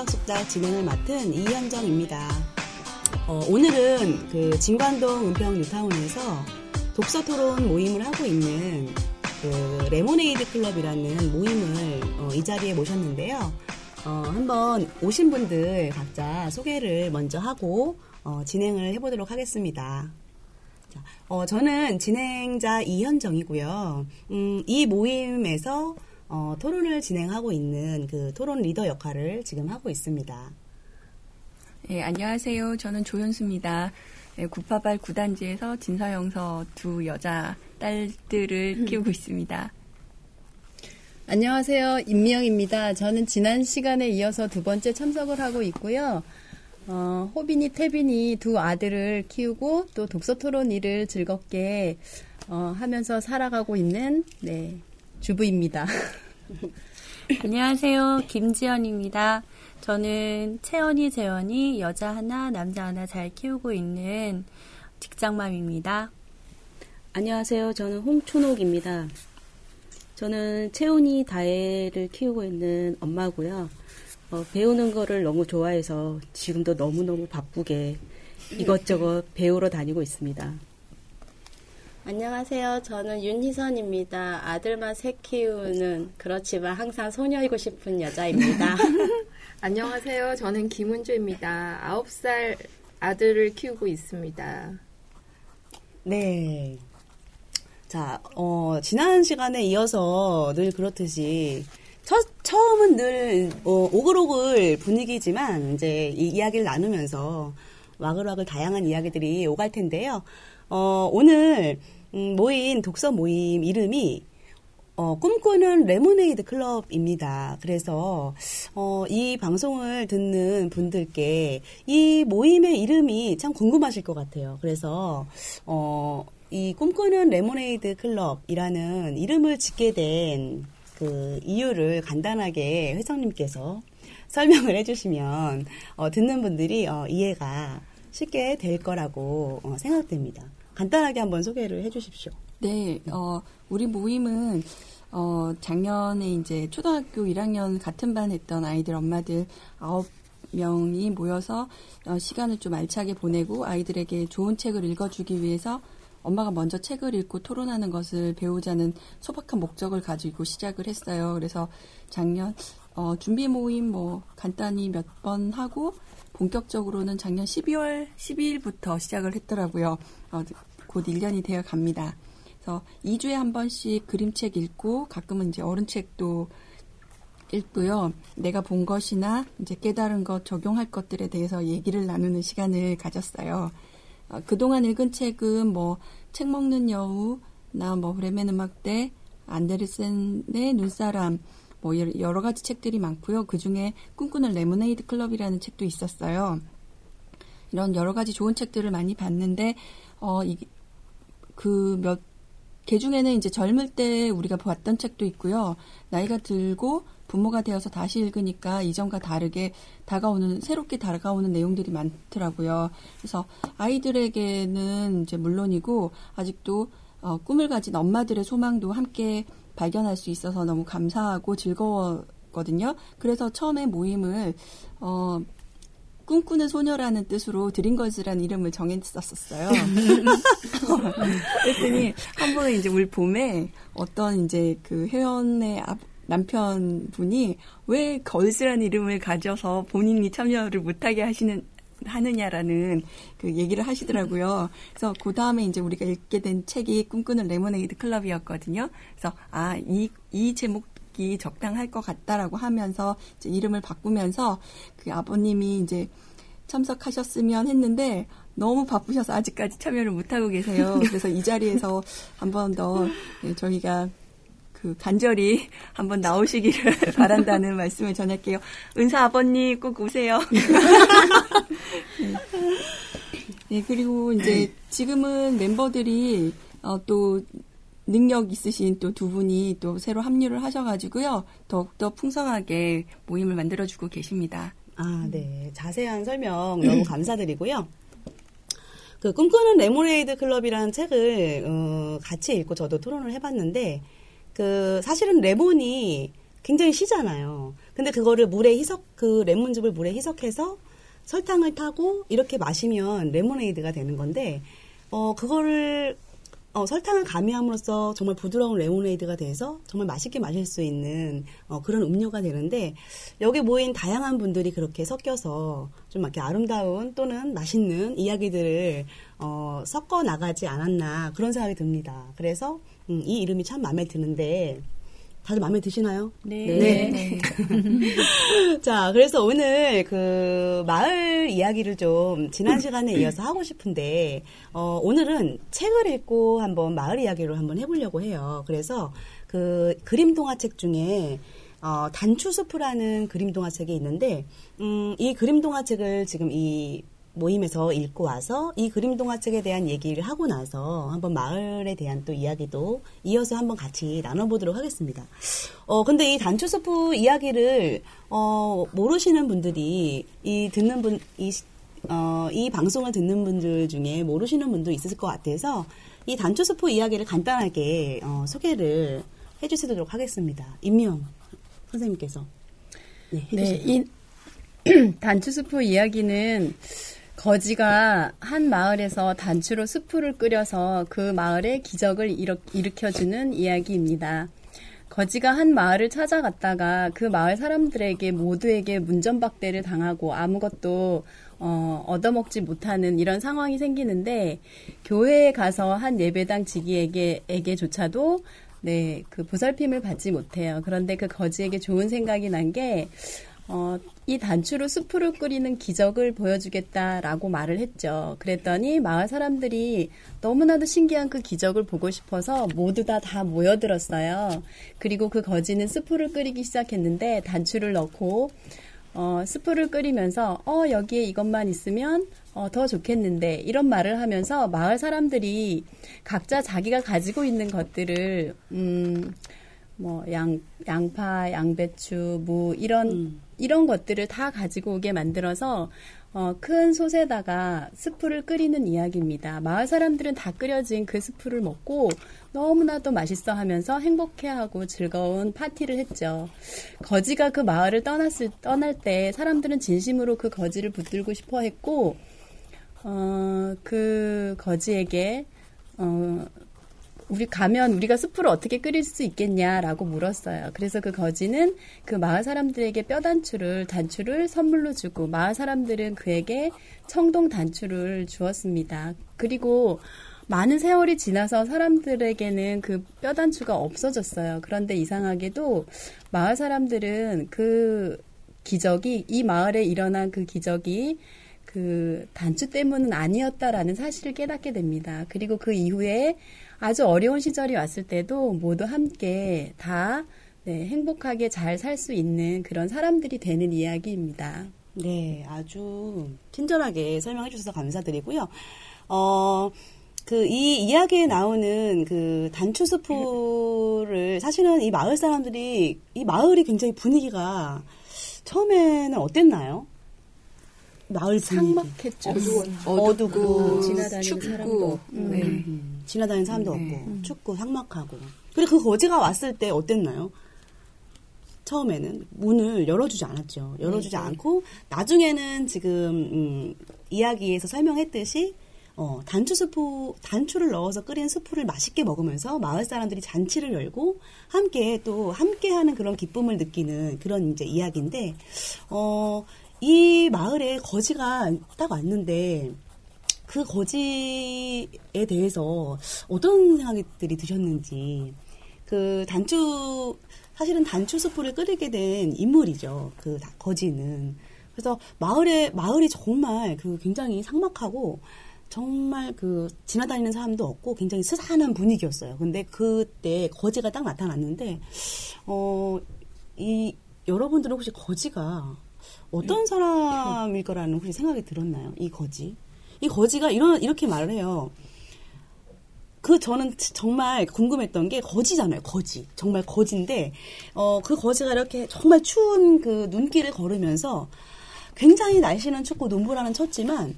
속닥속닥 진행을 맡은 이현정입니다. 어, 오늘은 그 진관동 은평 뉴타운에서 독서 토론 모임을 하고 있는 그 레모네이드 클럽이라는 모임을 어, 이 자리에 모셨는데요. 어, 한번 오신 분들 각자 소개를 먼저 하고 어, 진행을 해보도록 하겠습니다. 자, 어, 저는 진행자 이현정이고요. 음, 이 모임에서 어, 토론을 진행하고 있는 그 토론 리더 역할을 지금 하고 있습니다. 네, 안녕하세요. 저는 조현수입니다. 네, 구파발 구단지에서 진서영서 두 여자 딸들을 키우고 있습니다. 안녕하세요. 임미영입니다. 저는 지난 시간에 이어서 두 번째 참석을 하고 있고요. 어, 호빈이, 태빈이 두 아들을 키우고 또 독서 토론 일을 즐겁게 어, 하면서 살아가고 있는 네, 주부입니다. 안녕하세요. 김지연입니다. 저는 채연이, 재연이 여자 하나, 남자 하나 잘 키우고 있는 직장맘입니다. 안녕하세요. 저는 홍춘옥입니다. 저는 채훈이 다혜를 키우고 있는 엄마고요. 어, 배우는 거를 너무 좋아해서 지금도 너무너무 바쁘게 이것저것 배우러 다니고 있습니다. 안녕하세요. 저는 윤희선입니다. 아들만 셋 키우는 그렇지만 항상 소녀이고 싶은 여자입니다. 안녕하세요. 저는 김은주입니다. 9살 아들을 키우고 있습니다. 네. 자, 어, 지난 시간에 이어서 늘 그렇듯이 첫, 처음은 늘 어, 오글오글 분위기지만 이제 이 이야기를 나누면서 와글와글 다양한 이야기들이 오갈 텐데요. 어, 오늘 음, 모인 독서 모임 이름이 어, 꿈꾸는 레모네이드 클럽입니다. 그래서 어, 이 방송을 듣는 분들께 이 모임의 이름이 참 궁금하실 것 같아요. 그래서 어, 이 꿈꾸는 레모네이드 클럽이라는 이름을 짓게 된 그 이유를 간단하게 회장님께서 설명을 해주시면 어, 듣는 분들이 어, 이해가 쉽게 될 거라고 어, 생각됩니다. 간단하게 한번 소개를 해주십시오. 네, 어, 우리 모임은 어, 작년에 이제 초등학교 1학년 같은 반 했던 아이들 엄마들 아홉 명이 모여서 어, 시간을 좀 알차게 보내고 아이들에게 좋은 책을 읽어주기 위해서 엄마가 먼저 책을 읽고 토론하는 것을 배우자는 소박한 목적을 가지고 시작을 했어요. 그래서 작년 어, 준비 모임 뭐 간단히 몇 번 하고 본격적으로는 작년 12월 12일부터 시작을 했더라고요. 어, 곧 1년이 되어 갑니다. 그래서 2주에 한 번씩 그림책 읽고 가끔은 이제 어른책도 읽고요. 내가 본 것이나 이제 깨달은 것, 적용할 것들에 대해서 얘기를 나누는 시간을 가졌어요. 어, 그동안 읽은 책은 뭐 책 먹는 여우, 나 뭐 브레멘 음악대, 안데르센의 눈사람, 뭐 여러 가지 책들이 많고요. 그 중에 꿈꾸는 레모네이드 클럽이라는 책도 있었어요. 이런 여러 가지 좋은 책들을 많이 봤는데 어, 그몇 개 중에는 이제 젊을 때 우리가 봤던 책도 있고요. 나이가 들고 부모가 되어서 다시 읽으니까 이전과 다르게 다가오는 새롭게 다가오는 내용들이 많더라고요. 그래서 아이들에게는 이제 물론이고 아직도 어, 꿈을 가진 엄마들의 소망도 함께 발견할 수 있어서 너무 감사하고 즐거웠거든요. 그래서 처음에 모임을 어, 꿈꾸는 소녀라는 뜻으로 드림걸즈라는 이름을 정했었었어요. 그랬더니 한 번에 이제 올 봄에 어떤 이제 그 회원의 남편분이 왜 걸즈라는 이름을 가져서 본인이 참여를 못하게 하시는 하느냐라는 그 얘기를 하시더라고요. 그래서 그 다음에 이제 우리가 읽게 된 책이 꿈꾸는 레모네이드 클럽이었거든요. 그래서 아, 이, 이 제목 이 적당할 것 같다라고 하면서 이름을 바꾸면서 그 아버님이 이제 참석하셨으면 했는데 너무 바쁘셔서 아직까지 참여를 못하고 계세요. 그래서 이 자리에서 한 번더 네, 저희가 그 간절히 한번 나오시기를 바란다는 말씀을 전할게요. 은사 아버님 꼭 오세요. 네. 네, 그리고 이제 지금은 멤버들이 어, 또 능력 있으신 또 두 분이 또 새로 합류를 하셔가지고요. 더욱더 풍성하게 모임을 만들어주고 계십니다. 아, 네. 자세한 설명 너무 감사드리고요. 그 꿈꾸는 레모네이드 클럽이라는 책을 어, 같이 읽고 저도 토론을 해봤는데 그 사실은 레몬이 굉장히 시잖아요. 근데 그거를 물에 희석, 그 레몬즙을 물에 희석해서 설탕을 타고 이렇게 마시면 레모네이드가 되는 건데, 어, 그거를, 어, 설탕을 가미함으로써 정말 부드러운 레모네이드가 돼서 정말 맛있게 마실 수 있는 어, 그런 음료가 되는데 여기 모인 다양한 분들이 그렇게 섞여서 좀 이렇게 아름다운 또는 맛있는 이야기들을 어, 섞어 나가지 않았나 그런 생각이 듭니다. 그래서 음, 이 이름이 참 마음에 드는데 다들 마음에 드시나요? 네. 자, 그래서 오늘 그 마을 이야기를 좀 지난 시간에 이어서 하고 싶은데, 어, 오늘은 책을 읽고 한번 마을 이야기로 한번 해보려고 해요. 그래서 그 그림 동화책 중에 어, 단추숲이라는 그림 동화책이 있는데, 음, 이 그림 동화책을 지금 이 모임에서 읽고 와서 이 그림 동화책에 대한 얘기를 하고 나서 한번 마을에 대한 또 이야기도 이어서 한번 같이 나눠보도록 하겠습니다. 어, 근데 이 단추스프 이야기를, 어, 모르시는 분들이, 이 듣는 분, 이, 시- 어, 이 방송을 듣는 분들 중에 모르시는 분도 있을 것 같아서 이 단추스프 이야기를 간단하게, 어, 소개를 해주시도록 하겠습니다. 임명 선생님께서. 네, 네. 이 단추수프 이야기는 거지가 한 마을에서 단추로 수프를 끓여서 그 마을의 기적을 일으, 일으켜주는 이야기입니다. 거지가 한 마을을 찾아갔다가 그 마을 사람들에게 모두에게 문전박대를 당하고 아무것도 어, 얻어먹지 못하는 이런 상황이 생기는데 교회에 가서 한 예배당 지기에게 에게조차도 네, 그 보살핌을 받지 못해요. 그런데 그 거지에게 좋은 생각이 난 게, 어, 이 단추로 수프를 끓이는 기적을 보여주겠다라고 말을 했죠. 그랬더니 마을 사람들이 너무나도 신기한 그 기적을 보고 싶어서 모두 다 다 모여들었어요. 그리고 그 거지는 수프를 끓이기 시작했는데 단추를 넣고 어, 스프를 끓이면서 어 여기에 이것만 있으면 어, 더 좋겠는데 이런 말을 하면서 마을 사람들이 각자 자기가 가지고 있는 것들을 음, 뭐 양, 양파, 양배추, 무 이런 이런 것들을 다 가지고 오게 만들어서 어, 큰 솥에다가 스프를 끓이는 이야기입니다. 마을 사람들은 다 끓여진 그 스프를 먹고 너무나도 맛있어 하면서 행복해하고 즐거운 파티를 했죠. 거지가 그 마을을 떠났을, 떠날 때 사람들은 진심으로 그 거지를 붙들고 싶어 했고, 어, 그 거지에게, 어, 우리 가면 우리가 스프를 어떻게 끓일 수 있겠냐라고 물었어요. 그래서 그 거지는 그 마을 사람들에게 뼈 단추를 단추를 선물로 주고 마을 사람들은 그에게 청동 단추를 주었습니다. 그리고 많은 세월이 지나서 사람들에게는 그 뼈 단추가 없어졌어요. 그런데 이상하게도 마을 사람들은 그 기적이 이 마을에 일어난 그 기적이 그 단추 때문은 아니었다라는 사실을 깨닫게 됩니다. 그리고 그 이후에 아주 어려운 시절이 왔을 때도 모두 함께 다 네, 행복하게 잘 살 수 있는 그런 사람들이 되는 이야기입니다. 네, 아주 친절하게 설명해 주셔서 감사드리고요. 어, 그, 이 이야기에 나오는 그 단추스프를 사실은 이 마을 사람들이, 이 마을이 굉장히 분위기가 처음에는 어땠나요? 마을 분위기. 삭막했죠. 어둡고, 지나다니는 춥고, 사람도 없고. 네. 음, 지나다니는 사람도 네. 없고, 춥고, 삭막하고. 그리고 그 거지가 왔을 때 어땠나요? 처음에는 문을 열어주지 않았죠. 열어주지 않고 나중에는 지금 음, 이야기에서 설명했듯이 어, 단추 스프 단추를 넣어서 끓인 스프를 맛있게 먹으면서 마을 사람들이 잔치를 열고 함께 또 함께하는 그런 기쁨을 느끼는 그런 이제 이야기인데 어, 이 마을에 거지가 딱 왔는데 그 거지에 대해서 어떤 생각들이 드셨는지 그 단추 사실은 단추 스프를 끓이게 된 인물이죠. 그 다- 거지는 그래서 마을에 마을이 정말 그 굉장히 삭막하고 정말 그 지나다니는 사람도 없고 굉장히 스산한 분위기였어요. 근데 그때 거지가 딱 나타났는데 어 이 여러분들은 혹시 거지가 어떤 사람일 거라는 혹시 생각이 들었나요? 이 거지. 이 거지가 이런 이렇게 말을 해요. 그 저는 정말 궁금했던 게 거지잖아요. 거지. 정말 거지인데 어 그 거지가 이렇게 정말 추운 그 눈길을 걸으면서 굉장히 날씨는 춥고 눈보라는 쳤지만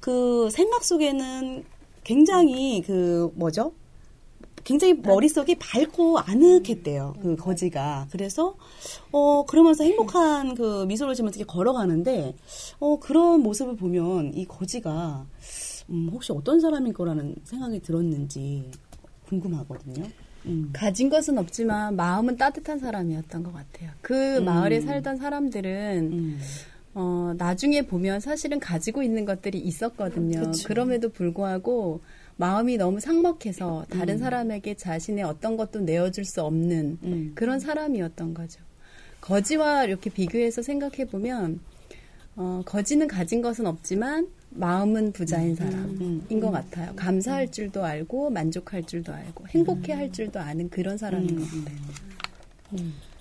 그 생각 속에는 굉장히 그 뭐죠? 굉장히 머릿속이 밝고 아늑했대요. 그 거지가. 그래서 어 그러면서 행복한 그 미소를 지으면서 이렇게 걸어가는데 어 그런 모습을 보면 이 거지가 음 혹시 어떤 사람일 거라는 생각이 들었는지 궁금하거든요. 음. 가진 것은 없지만 마음은 따뜻한 사람이었던 것 같아요. 그 음. 마을에 살던 사람들은 음. 어, 나중에 보면 사실은 가지고 있는 것들이 있었거든요. 그쵸. 그럼에도 불구하고 마음이 너무 삭막해서 다른 사람에게 자신의 어떤 것도 내어줄 수 없는 음. 그런 사람이었던 거죠. 거지와 이렇게 비교해서 생각해 보면 어, 거지는 가진 것은 없지만 마음은 부자인 사람인 것 같아요. 감사할 줄도 알고 만족할 줄도 알고 행복해 할 줄도 아는 그런 사람인 것 같아요.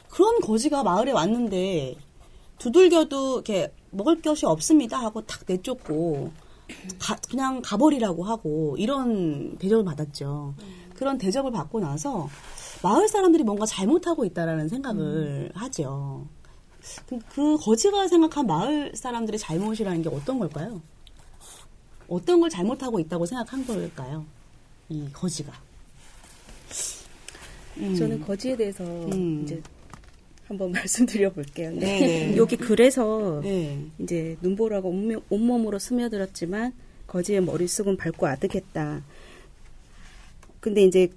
그런 거지가 마을에 왔는데 두들겨도 이렇게 먹을 것이 없습니다 하고 탁 내쫓고 가- 그냥 가버리라고 하고 이런 대접을 받았죠. 그런 대접을 받고 나서 마을 사람들이 뭔가 잘못하고 있다라는 생각을 하죠. 그, 그 거지가 생각한 마을 사람들의 잘못이라는 게 어떤 걸까요? 어떤 걸 잘못하고 있다고 생각한 걸까요? 이 거지가. 음. 저는 거지에 대해서 음. 이제 한번 말씀드려 볼게요. 네. 여기 글에서 네. 이제 눈보라가 온몸, 온몸 으로 스며들었지만 거지의 머릿속은 밝고 아득했다. 근데 이제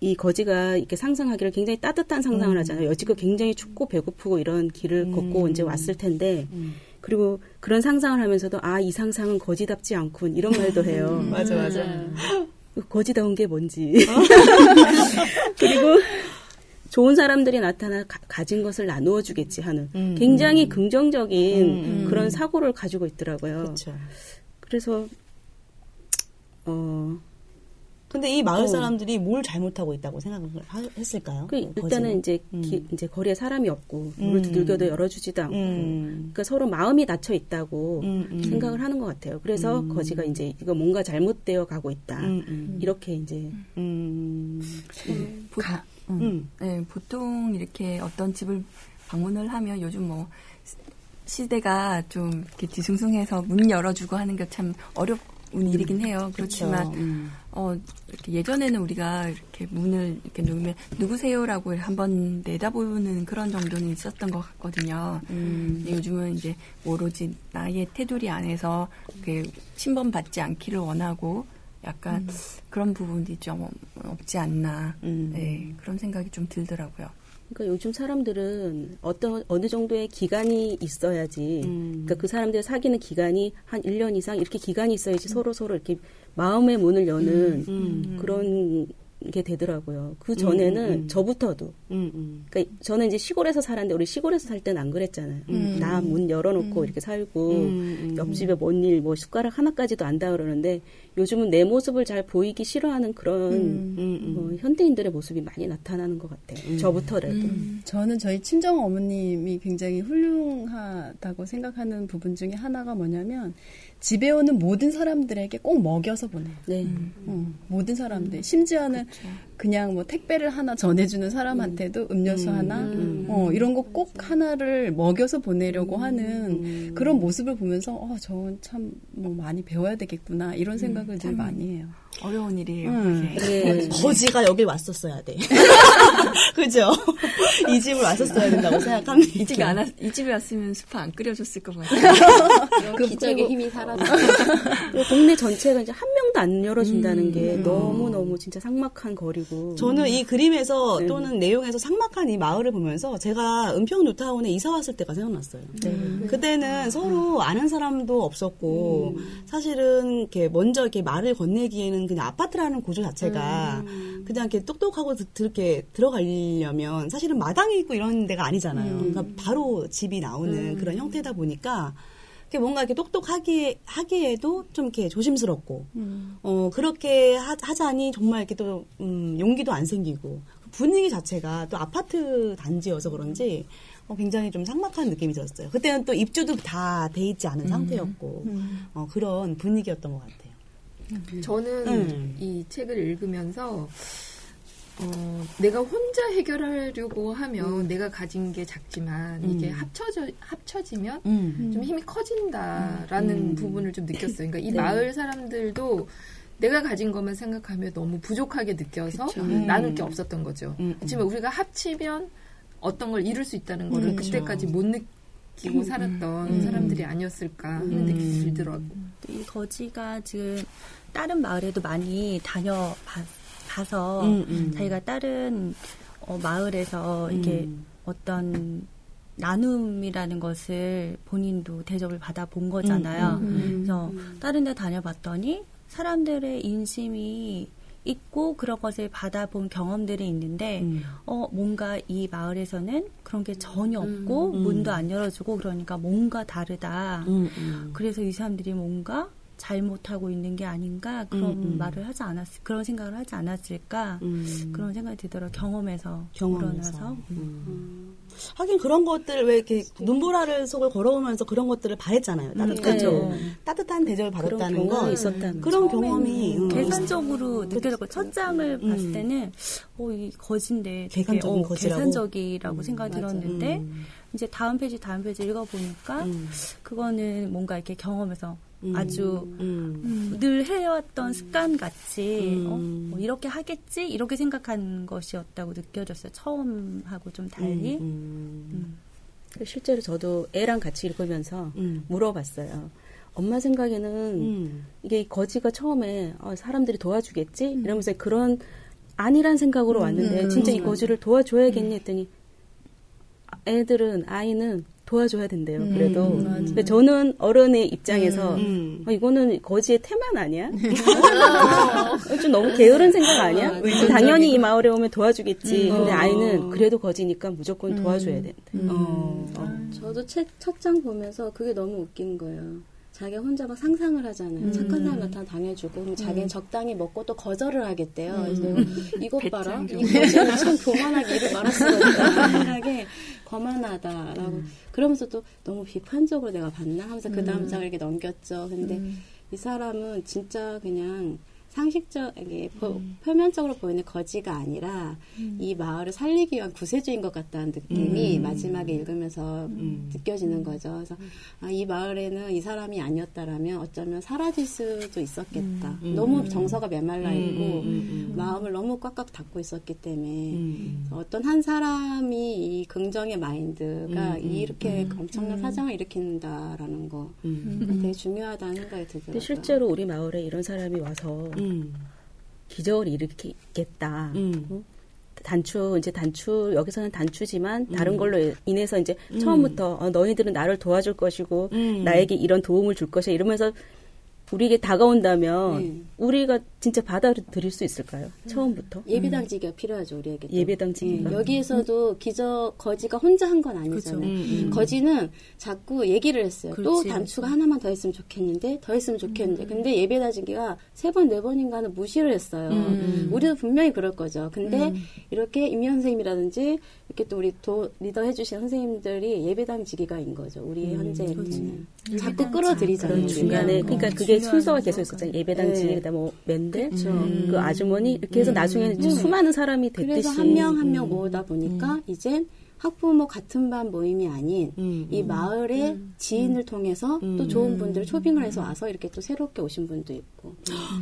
이 거지가 이렇게 상상하기를 굉장히 따뜻한 상상을 하잖아요. 여지껏 굉장히 춥고 배고프고 이런 길을 걷고 이제 왔을 텐데 그리고 그런 상상을 하면서도 아 이 상상은 거지답지 않군 이런 말도 해요. 맞아, 맞아. 거지다운 게 뭔지. 그리고 좋은 사람들이 나타나 가, 진 것을 나누어 주겠지 하는 음, 굉장히 긍정적인 음, 그런 사고를 가지고 있더라고요. 그렇죠. 그래서 어 근데 이 마을 어. 사람들이 뭘 잘못하고 있다고 생각을 하- 했을까요? 그 거지는? 일단은 이제 음. 기- 이제 거리에 사람이 없고 문을 음. 두들겨도 열어주지도 않고 음. 그러니까 서로 마음이 닫혀 있다고 음, 음. 생각을 하는 것 같아요. 그래서 거지가 이제 이거 뭔가 잘못되어 가고 있다. 음, 음. 이렇게 이제 음. 보, 음. 음. 네, 보통 이렇게 어떤 집을 방문을 하면 요즘 뭐 시- 시대가 좀 이렇게 뒤숭숭해서 문 열어주고 하는 게 참 어려운 일이긴 해요. 그렇지만 음. 어, 이렇게 예전에는 우리가 이렇게 문을 이렇게 누르면 누구세요라고 한번 내다보는 그런 정도는 있었던 것 같거든요. 근데 요즘은 이제 오로지 나의 테두리 안에서 그 침범받지 않기를 원하고 약간 그런 부분이 좀 없지 않나. 음. 네, 그런 생각이 좀 들더라고요. 그러니까 요즘 사람들은 어떤 어느 정도의 기간이 있어야지. 음. 그러니까 그 사람들 사귀는 기간이 한 1년 이상 이렇게 기간이 있어야지 서로 서로 이렇게 마음의 문을 여는 음. 그런 게 되더라고요. 그 전에는 음, 음. 저부터도 음, 음. 그러니까 저는 이제 시골에서 살았는데 우리 시골에서 살 때는 안 그랬잖아요. 음. 나문 열어놓고 이렇게 살고 음, 음. 옆집에 뭔 일 뭐 숟가락 하나까지도 안다 그러는데 요즘은 내 모습을 잘 보이기 싫어하는 그런 음, 음. 어, 현대인들의 모습이 많이 나타나는 것 같아요. 저부터라도. 저는 저희 친정 어머님이 굉장히 훌륭하다고 생각하는 부분 중에 하나가 뭐냐면 집에 오는 모든 사람들에게 꼭 먹여서 보내요. 네. 어, 모든 사람들. 심지어는 그냥 뭐 택배를 하나 전해주는 사람한테도 음 료수 하나, 어, 이런 거 꼭 하나를 먹여서 보내려고 하는 그런 모습을 보면서, 어, 저건 참뭐 많이 배워야 되겠구나, 이런 생각을 늘 많이 해요. 어려운 일이에요. 음. 그게. 네. 거지가 여길 왔었어야 돼. 그죠? 이 집을 왔었어야 된다고 생각합니다. 이 집에 안 왔, 이 집에 왔으면 수파 안 끓여줬을 것 같아요. 그 기적의 힘이 사라져. 동네 전체가 이제 한 명도 안 열어준다는 게 너무 너무 진짜 삭막한 거리고. 저는 이 그림에서 또는 내용에서 삭막한 이 마을을 보면서 제가 은평 뉴타운에 이사 왔을 때가 생각났어요. 그때는 서로 아는 사람도 없었고 사실은 이렇게 먼저 이렇게 말을 건네기에는 그냥 아파트라는 구조 자체가 그냥 이렇게 똑똑하고 드- 이렇게 들어가려면 사실은 마당이 있고 이런 데가 아니잖아요. 그러니까 바로 집이 나오는 그런 형태다 보니까 이렇게 뭔가 이렇게 똑똑하기 하기에도 좀 이렇게 조심스럽고 어 그렇게 하, 하자니 정말 이렇게 또 음, 용기도 안 생기고 분위기 자체가 또 아파트 단지여서 그런지 어, 굉장히 좀 삭막한 느낌이 들었어요. 그때는 또 입주도 다 돼 있지 않은 상태였고 어, 그런 분위기였던 것 같아요. 저는 음. 이 책을 읽으면서 어, 내가 혼자 해결하려고 하면 내가 가진 게 작지만 이게 합쳐져 합쳐지면 음. 좀 힘이 커진다라는 부분을 좀 느꼈어요. 그러니까 이 마을 사람들도 내가 가진 것만 생각하면 너무 부족하게 느껴서 나눌 게 없었던 거죠. 음, 음. 하지만 우리가 합치면 어떤 걸 이룰 수 있다는 거를 그때까지 못 느끼 고 살았던 사람들이 아니었을까 하는 느낌이 들더라고. 이 거지가 지금 다른 마을에도 많이 다녀 봐서 음, 음. 자기가 다른 어, 마을에서 이게 음. 어떤 나눔이라는 것을 본인도 대접을 받아 본 거잖아요. 그래서 다른 데 다녀봤더니 사람들의 인심이 있고 그런 것을 받아본 경험들이 있는데 음. 어 뭔가 이 마을에서는 그런 게 전혀 없고 문도 안 열어주고 그러니까 뭔가 다르다. 음, 음. 그래서 이 사람들이 뭔가 잘못하고 있는 게 아닌가 그런 음, 음. 말을 하지 않았 그런 생각을 하지 않았을까 음. 그런 생각이 들더라고 경험에서 경험에서. 음. 하긴 그런 것들 왜 이렇게 눈보라를 속을 걸어오면서 그런 것들을 바랬잖아요. 따뜻하죠. 따뜻한 대접을 받았다는 건 있었다는 그런 경험이 음. 계산적으로 느껴졌고 첫 장을 봤을 때는 어이 거진데 계산적인 어, 거지라고? 계산적이라고 생각이 들었는데 음. 이제 다음 페이지 다음 페이지 읽어보니까 음. 그거는 뭔가 이렇게 경험에서 음. 아주 음. 늘 해왔던 습관 같이 음. 어, 뭐 이렇게 하겠지 이렇게 생각한 것이었다고 느껴졌어요 처음하고 좀 달리 음. 실제로 저도 애랑 같이 읽으면서 음. 물어봤어요. 엄마 생각에는 음. 이게 이 거지가 처음에 어, 사람들이 도와주겠지 이러면서 그런 아니란 생각으로 왔는데 진짜 이 거지를 도와줘야겠니 했더니 애들은 아이는 도와줘야 된대요. 그래도 근데 저는 어른의 입장에서 음. 아, 이거는 거지의 태만 아니야? 어, 좀 너무 게으른 생각 아니야? 당연히 이 마을에 오면 도와주겠지. 근데 아이는 그래도 거지니까 무조건 도와줘야 된다. 어. 저도 첫장 보면서 그게 너무 웃긴 거예요. 자기가 혼자 막 상상을 하잖아요. 착한 사람 나타나 당해주고, 그럼 자기는 적당히 먹고 또 거절을 하겠대요. 내가 이것 봐라. 이 거지는 참 교만하게 수가 있다. 생각에 거만하다라고. 그러면서 또 너무 비판적으로 내가 봤나 하면서 그 다음 장을 이렇게 넘겼죠. 근데 이 사람은 진짜 그냥 상식적 이게 보- 표면적으로 보이는 거지가 아니라 이 마을을 살리기 위한 구세주인 것 같다는 느낌이 마지막에 읽으면서 느껴지는 거죠. 그래서 아, 이 마을에는 이 사람이 아니었다라면 어쩌면 사라질 수도 있었겠다. 너무 정서가 메말라 있고 마음을 너무 꽉꽉 닫고 있었기 때문에 음. 어떤 한 사람이 이 긍정의 마인드가 이렇게 엄청난 사장을 일으킨다라는 거. 음. 되게 중요하다는 생각이 들더라고요. 실제로 우리 마을에 이런 사람이 와서 음. 기적을 일으키겠다. 음. 단추 이제 단추 여기서는 단추지만 음. 다른 걸로 인해서 이제 처음부터 어, 너희들은 나를 도와줄 것이고 음. 나에게 이런 도움을 줄 것이야 이러면서 우리에게 다가온다면 네. 우리가 진짜 받아들일 수 있을까요? 처음부터 예비당지기가 필요하죠 우리에게. 또. 예배당지기가 예, 여기에서도 기적 거지가 혼자 한 건 아니잖아요. 음, 음. 거지는 자꾸 얘기를 했어요. 또 그렇지, 단추가 하나만 더 했으면 좋겠는데, 더 했으면 좋겠는데. 근데 예배당지기가 세 번, 네 번인가는 무시를 했어요. 우리도 분명히 그럴 거죠. 근데 이렇게 임현 선생님이라든지 이렇게 또 우리 도, 리더 해주신 선생님들이 예배당지기가인 거죠. 우리 현재는 자꾸 끌어들이잖아요. 중간에. 그러니까 그게 순서가 계속 있었잖아요. 예배당지기 네. 그다음 뭐 맨들 그렇죠. 그 아주머니 이렇게 해서 나중에는 이제 수많은 사람이 됐듯이. 그래서 한 명 한 명 모으다 보니까 이젠 학부모 같은 반 모임이 아닌 음, 이 마을의 지인을 통해서 또 좋은 분들을 초빙을 해서 와서 이렇게 또 새롭게 오신 분도 있고.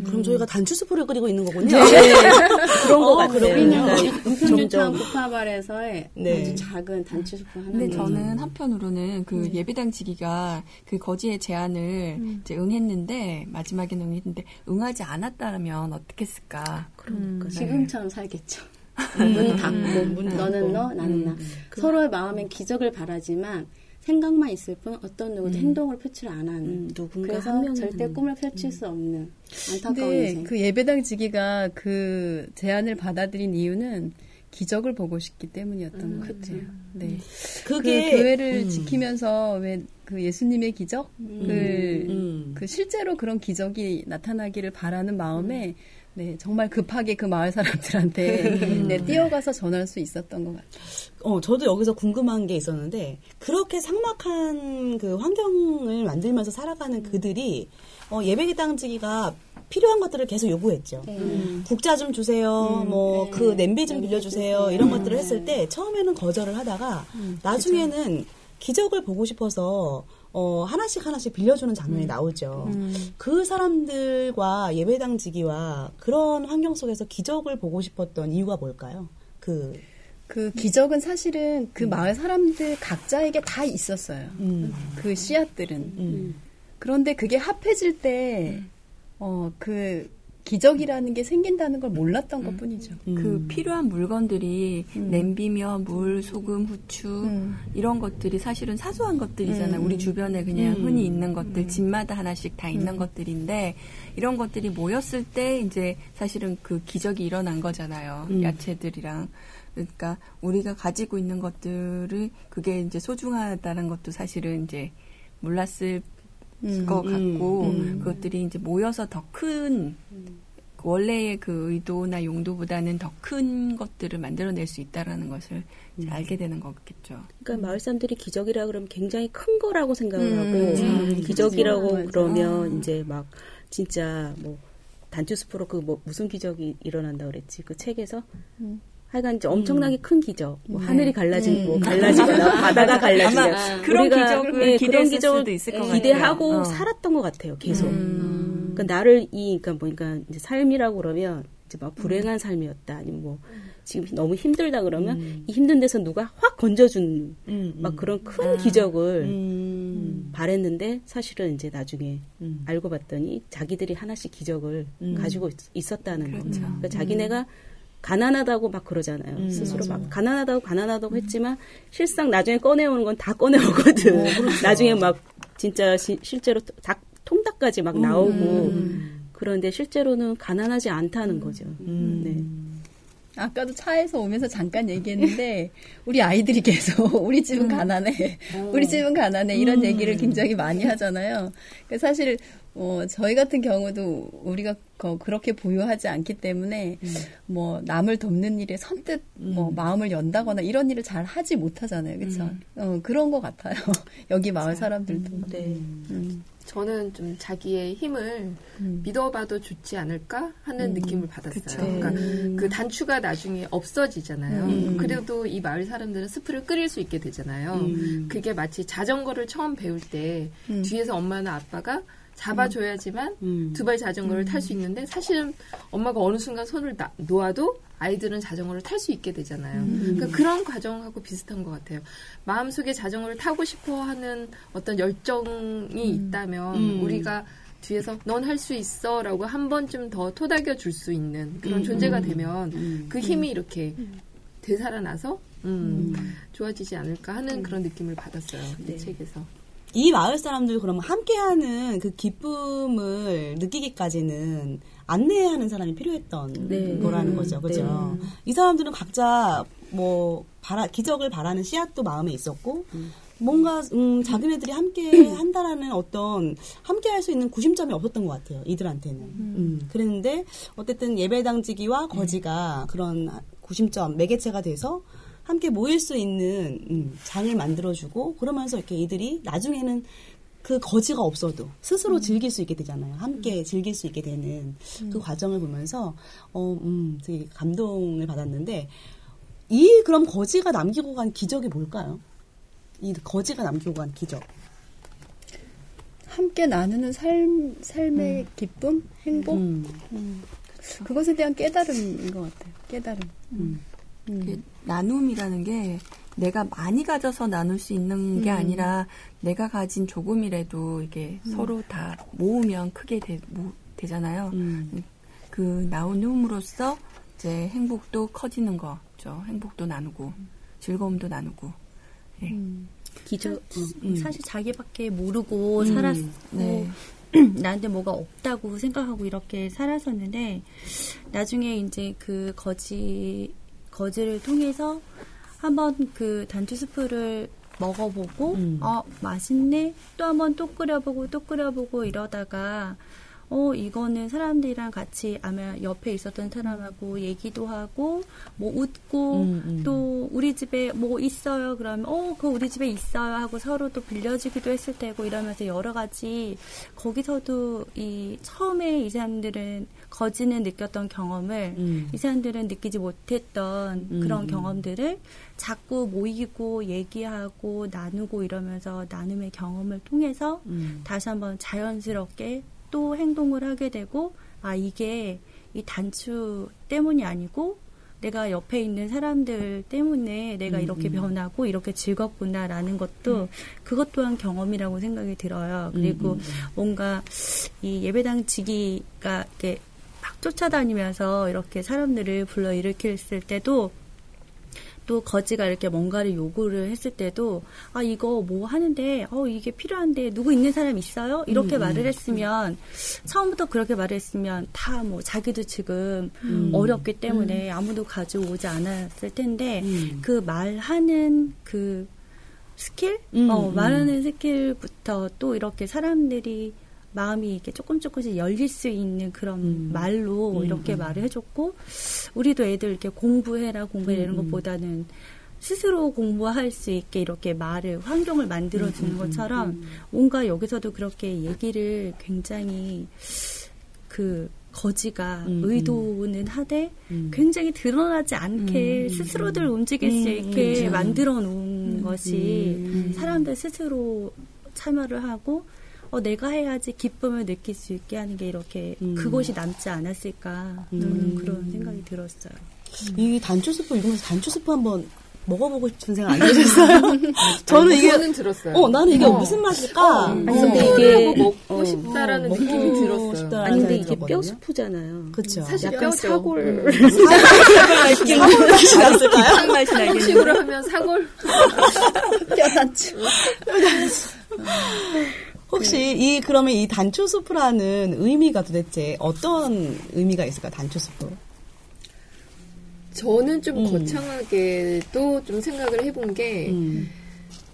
그럼 저희가 단추 스프를 끓이고 있는 거군요. 그런 거 같아요. 우리는 그러니까 은평유창 구파발에서의 네. 아주 작은 단추 숲 하나 근데 저는 한편으로는 그 예배당지기가 그 거지의 제안을 이제 응했는데 마지막에는 응했는데 응하지 않았다면 어떻게 했을까? 그러니까. 지금처럼 살겠죠. 문 닫고 너는 너 나는 나. 서로의 마음엔 기적을 바라지만 생각만 있을 뿐 어떤 누구도 행동을 표출 안 하는. 음, 누군가 그래서 한 절대. 꿈을 펼칠 수 없는 안타까운 근데 인생. 그 예배당 지기가 그 제안을 받아들인 이유는 기적을 보고 싶기 때문이었던 것 같아요. 네. 그게 그 교회를 음. 지키면서 왜 그 예수님의 기적을 음. 그 실제로 그런 기적이 나타나기를 바라는 마음에 네, 정말 급하게 그 마을 사람들한테 네, 뛰어가서 전할 수 있었던 것 같아요. 어, 저도 여기서 궁금한 게 있었는데, 그렇게 삭막한 그 환경을 만들면서 살아가는 그들이, 어, 예배당지기가 필요한 것들을 계속 요구했죠. 국자 좀 주세요, 뭐, 그 냄비 좀 빌려주세요, 이런 것들을 했을 때, 처음에는 거절을 하다가, 나중에는 기적을 보고 싶어서, 어, 하나씩 하나씩 빌려주는 장면이 나오죠. 그 사람들과 예배당지기와 그런 환경 속에서 기적을 보고 싶었던 이유가 뭘까요? 그, 그 기적은 사실은 그 마을 사람들 각자에게 다 있었어요. 음, 그 씨앗들은. 음, 그런데 그게 합해질 때, 어, 그 기적이라는 게 생긴다는 걸 몰랐던 것 뿐이죠. 음. 그 필요한 물건들이 냄비며 물, 소금, 후추 음. 이런 것들이 사실은 사소한 것들이잖아요. 우리 주변에 그냥 음. 흔히 있는 것들, 집마다 하나씩 다 있는 것들인데 이런 것들이 모였을 때 이제 사실은 그 기적이 일어난 거잖아요. 음. 야채들이랑. 그러니까 우리가 가지고 있는 것들을 그게 이제 소중하다는 것도 사실은 이제 몰랐을 음. 것 같고 음. 그것들이 이제 모여서 더큰 원래의 그 의도나 용도보다는 더 큰 것들을 만들어낼 수 있다라는 것을 이제 알게 되는 거겠죠. 그러니까 마을 사람들이 기적이라 그러면 굉장히 큰 거라고 생각을 음, 하고 음, 기적이라고 맞아. 그러면 이제 막 진짜 뭐 단투스프로 그 뭐 무슨 기적이 일어난다 그랬지 그 책에서 하여간 이제 엄청나게 큰 기적 뭐 하늘이 갈라진 뭐 갈라지거나 바다가 아마 그런 기적을 예, 기대했을 수도 있을 것 기대하고 같아요. 어. 살았던 것 같아요 계속 음. 그러니까 나를 이 그러니까 보니까 이제 삶이라고 그러면 이제 막 불행한 삶이었다 아니면 뭐 지금 너무 힘들다 그러면 이 힘든 데서 누가 확 건져준 음, 막 음. 그런 큰 기적을 음, 바랬는데 사실은 이제 나중에 음. 알고 봤더니 자기들이 하나씩 기적을 음. 가지고 있, 었다는 그렇죠. 거죠. 그러니까 자기네가 가난하다고 막 그러잖아요. 음, 스스로 맞아. 막 가난하다고 가난하다고 했지만 실상 나중에 꺼내오는 건 다 꺼내오거든. 나중에 막 진짜 시- 실제로 닭 통닭까지 막 나오고 그런데 실제로는 가난하지 않다는 거죠. 음. 네. 아까도 차에서 오면서 잠깐 얘기했는데 우리 아이들이 계속 우리 집은 가난해, 우리 집은 가난해 이런 얘기를 굉장히 많이 하잖아요. 그 사실 어, 저희 같은 경우도 우리가 거- 그렇게 보유하지 않기 때문에 뭐 남을 돕는 일에 선뜻 뭐 마음을 연다거나 이런 일을 잘 하지 못하잖아요, 그렇죠? 어, 그런 것 같아요. 여기 마을 사람들도. 네. 음. 저는 좀 자기의 힘을 믿어봐도 좋지 않을까 하는 느낌을 받았어요. 그쵸. 그러니까 그 단추가 나중에 없어지잖아요. 그래도 이 마을 사람들은 스프를 끓일 수 있게 되잖아요. 그게 마치 자전거를 처음 배울 때 뒤에서 엄마나 아빠가 잡아줘야지만 음. 두발 자전거를 탈수 있는데 사실은 엄마가 어느 순간 손을 나- 놓아도 아이들은 자전거를 탈 수 있게 되잖아요. 그러니까 그런 과정하고 비슷한 것 같아요. 마음속에 자전거를 타고 싶어 하는 어떤 열정이 있다면 음. 우리가 뒤에서 넌 할 수 있어 라고 한 번쯤 더 토닥여 줄 수 있는 그런 존재가 되면 그 힘이 이렇게 되살아나서 음, 좋아지지 않을까 하는 그런 느낌을 받았어요. 이 책에서. 이 마을 사람들 그러면 함께하는 그 기쁨을 느끼기까지는 안내하는 사람이 필요했던 네. 거라는 음, 거죠, 그죠? 이 사람들은 각자 뭐 바라, 기적을 바라는 씨앗도 마음에 있었고 뭔가 음, 자기네들이 함께 한다라는 어떤 함께 할 수 있는 구심점이 없었던 것 같아요. 이들한테는. 음, 그랬는데 어쨌든 예배당지기와 거지가 그런 구심점 매개체가 돼서 함께 모일 수 있는 음, 장을 만들어주고 그러면서 이렇게 이들이 나중에는 그 거지가 없어도 스스로 즐길 수 있게 되잖아요. 함께 즐길 수 있게 되는 그 과정을 보면서 어, 음, 되게 감동을 받았는데 이 그럼 거지가 남기고 간 기적이 뭘까요? 이 거지가 남기고 간 기적. 함께 나누는 삶, 삶의 기쁨, 행복, 음, 그것에 대한 깨달음인 것 같아요. 깨달음. 음. 이게 나눔이라는 게 내가 많이 가져서 나눌 수 있는 게 아니라 내가 가진 조금이라도 이게 서로 다 모으면 크게 되, 잖아요 음, 그 나눔으로써 이제 행복도 커지는 거죠. 행복도 나누고 즐거움도 나누고. 예. 기적. 어. 음. 사실 자기밖에 모르고 살았고 네. 나한테 뭐가 없다고 생각하고 이렇게 살았었는데 나중에 이제 그 거지 거지를 통해서 한번 그 단추 스프를 먹어보고 음. 어 맛있네 또 한번 또 끓여보고 또 끓여보고 이러다가 어 이거는 사람들이랑 같이 아마 옆에 있었던 사람하고 얘기도 하고 뭐 웃고 음, 음. 또 우리 집에 뭐 있어요 그러면 어 그거 우리 집에 있어요 하고 서로 또 빌려주기도 했을 테고 이러면서 여러 가지 거기서도 이 처음에 이 사람들은 거지는 느꼈던 경험을 음. 이 사람들은 느끼지 못했던 음, 그런 음. 경험들을 자꾸 모이고 얘기하고 나누고 이러면서 나눔의 경험을 통해서 음. 다시 한번 자연스럽게 또 행동을 하게 되고 아 이게 이 단추 때문이 아니고 내가 옆에 있는 사람들 때문에 내가 음, 이렇게 음. 변하고 이렇게 즐겁구나라는 것도 그것 또한 경험이라고 생각이 들어요. 그리고 음, 음. 뭔가 이 예배당 지기가 이렇게 막 쫓아다니면서 이렇게 사람들을 불러 일으켰을 때도 또 거지가 이렇게 뭔가를 요구를 했을 때도 아 이거 뭐 하는데 어 이게 필요한데 누구 있는 사람 있어요? 이렇게 음, 말을 했으면 처음부터 그렇게 말을 했으면 다 뭐 자기도 지금 어렵기 때문에 아무도 가져오지 않았을 텐데 음. 그 말하는 그 스킬, 음, 어, 음. 말하는 skill부터 또 이렇게 사람들이 마음이 이렇게 조금 조금씩 열릴 수 있는 그런 음. 말로 음, 이렇게 음. 말을 해줬고 우리도 애들 이렇게 공부해라 공부해 라 이런 음, 음. 것보다는 스스로 공부할 수 있게 이렇게 말을 환경을 만들어 음, 주는 것처럼 뭔가 여기서도 그렇게 얘기를 굉장히 그 거지가 음, 의도는 하되 음. 굉장히 드러나지 않게 스스로들 움직일 수 음, 있게 음. 만들어 놓은 것이 음. 사람들 스스로 참여를 하고 어, 내가 해야지 기쁨을 느낄 수 있게 하는 게 이렇게 음. 그것이 남지 않았을까 음. 그런 생각이 들었어요. 이 단추 스프 읽으면서 단추 스프 한번 먹어보고 싶은 생각 안 드셨어요? 저는 이게 들었어요. 어 나는 이게 어. 무슨 맛일까? 아니, 어. 근데 이게 이게- 먹고 어, 싶다라는 먹고 느낌이 들었어요. 아니 근데 이게 뼈. 스프잖아요. 그쵸. 사실 약간 뼈죠. 사골 사골 맛이 났을까요? 탕 맛이 나겠네요. 식으로 하면 사골 뼈 단추. 혹시 이 그러면 이 단추 스프라는 의미가 도대체 어떤 의미가 있을까? 단추 스프. 저는 좀 음. 거창하게도 좀 생각을 해본 게 음.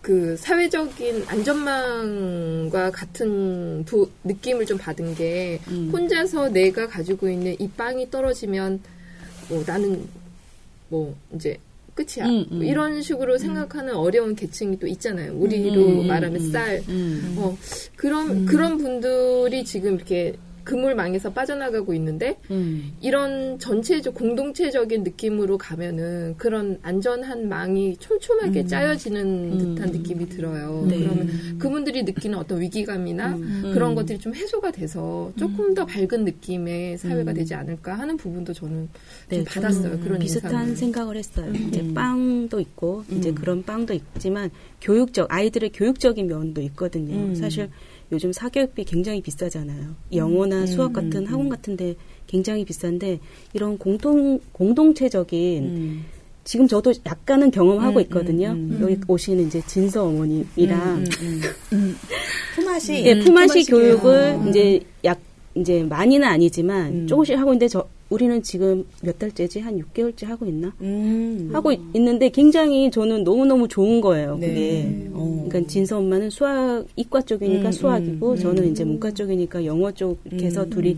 그 사회적인 안전망과 같은 부- 느낌을 좀 받은 게 음. 혼자서 내가 가지고 있는 이 빵이 떨어지면 뭐 나는 뭐 이제 끝이야 음, 음. 뭐 이런 식으로 생각하는 어려운 계층이 또 있잖아요. 우리로 음, 음, 말하면 음. 쌀 음. 어, 그런, 그런 분들이 지금 이렇게 그물망에서 빠져나가고 있는데, 음. 이런 전체적, 공동체적인 느낌으로 가면은 그런 안전한 망이 촘촘하게 짜여지는 음. 듯한 느낌이 들어요. 네. 그러면 그분들이 느끼는 어떤 위기감이나 음. 그런 것들이 좀 해소가 돼서 조금 더 밝은 느낌의 사회가 음. 되지 않을까 하는 부분도 저는 네, 좀 받았어요. 그런 비슷한 인상을. 생각을 했어요. 이제 음. 빵도 있고 이제 음. 그런 빵도 있지만 교육적 아이들의 교육적인 면도 있거든요. 음. 사실 요즘 사교육비 굉장히 비싸잖아요. 영어나 수학 같은 학원 같은데 굉장히 비싼데 이런 공동 공동체적인 음. 지금 저도 약간은 경험하고 음, 있거든요. 음, 음. 여기 오시는 이제 진서 어머님이랑 음, 음. 품앗이. 예, 품앗이 교육을 교육. 이제 약 이제 많이는 아니지만 음. 조금씩 하고 있는데 저 우리는 지금 몇 달째지 한 6개월째 하고 있나? 음. 하고 있- 있는데 굉장히 저는 너무 너무 좋은 거예요. 네. 그게. 어. 그러니까 진서 엄마는 수학 이과 쪽이니까 음, 수학이고 음, 저는 음. 이제 문과 쪽이니까 영어 쪽 이렇게 해서 음, 둘이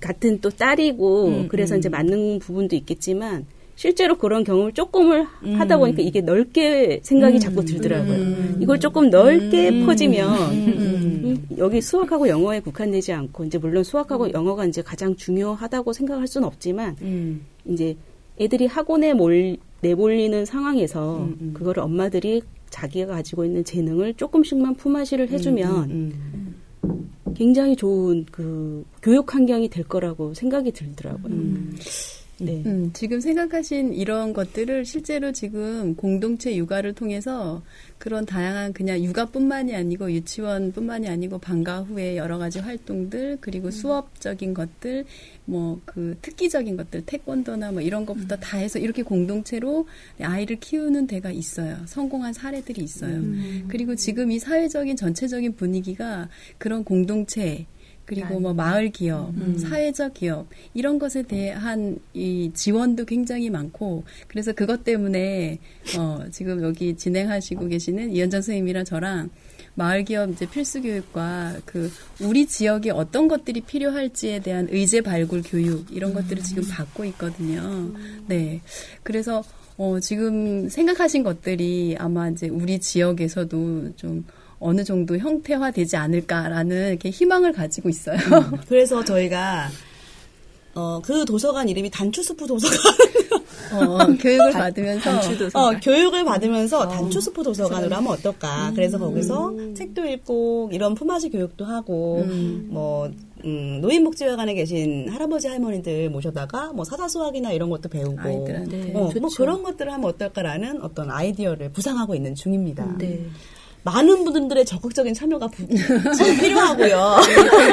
같은 또 딸이고 음, 그래서 음. 이제 맞는 부분도 있겠지만 실제로 그런 경험을 조금을 음. 하다 보니까 이게 넓게 생각이 음. 자꾸 들더라고요. 음. 이걸 조금 넓게 음. 퍼지면 음. 음, 여기 수학하고 영어에 국한되지 않고 이제 물론 수학하고 영어가 이제 가장 중요하다고 생각할 수는 없지만 음. 이제 애들이 학원에 몰, 내몰리는 상황에서 음, 음. 그거를 엄마들이 자기가 가지고 있는 재능을 조금씩만 품앗이를 해주면 음, 음. 굉장히 좋은 그 교육 환경이 될 거라고 생각이 들더라고요. 음. 네. 음, 지금 생각하신 이런 것들을 실제로 지금 공동체 육아를 통해서 그런 다양한 그냥 육아뿐만이 아니고 유치원뿐만이 아니고 방과 후에 여러 가지 활동들 그리고 수업적인 것들 뭐 그 특기적인 것들 태권도나 뭐 이런 것부터 다 해서 이렇게 공동체로 아이를 키우는 데가 있어요. 성공한 사례들이 있어요. 그리고 지금 이 사회적인 전체적인 분위기가 그런 공동체 그리고 뭐 마을 기업, 사회적 기업 이런 것에 대한 이 지원도 굉장히 많고 그래서 그것 때문에 어 지금 여기 진행하시고 계시는 이현정 선생님이랑 저랑 마을 기업 이제 필수 교육과 그 우리 지역에 어떤 것들이 필요할지에 대한 의제 발굴 교육 이런 것들을 지금 받고 있거든요. 네. 그래서 어, 지금 생각하신 것들이 아마 이제 우리 지역에서도 좀 어느 정도 형태화되지 않을까라는 이렇게 희망을 가지고 있어요. 그래서 저희가 어, 그 도서관 이름이 단추스프 도서관. 어, 교육을 받으면서 어, 교육을 받으면서 단추스프 도서관으로 하면 어떨까. 그래서 거기서 책도 읽고 이런 품앗이 교육도 하고 뭐 음, 노인복지회관에 계신 할아버지 할머니들 모셔다가 뭐 사자수학이나 이런 것도 배우고 아이들한테. 어, 뭐 그런 것들을 하면 어떨까라는 어떤 아이디어를 부상하고 있는 중입니다. 네. 많은 분들의 적극적인 참여가 부- 필요하고요.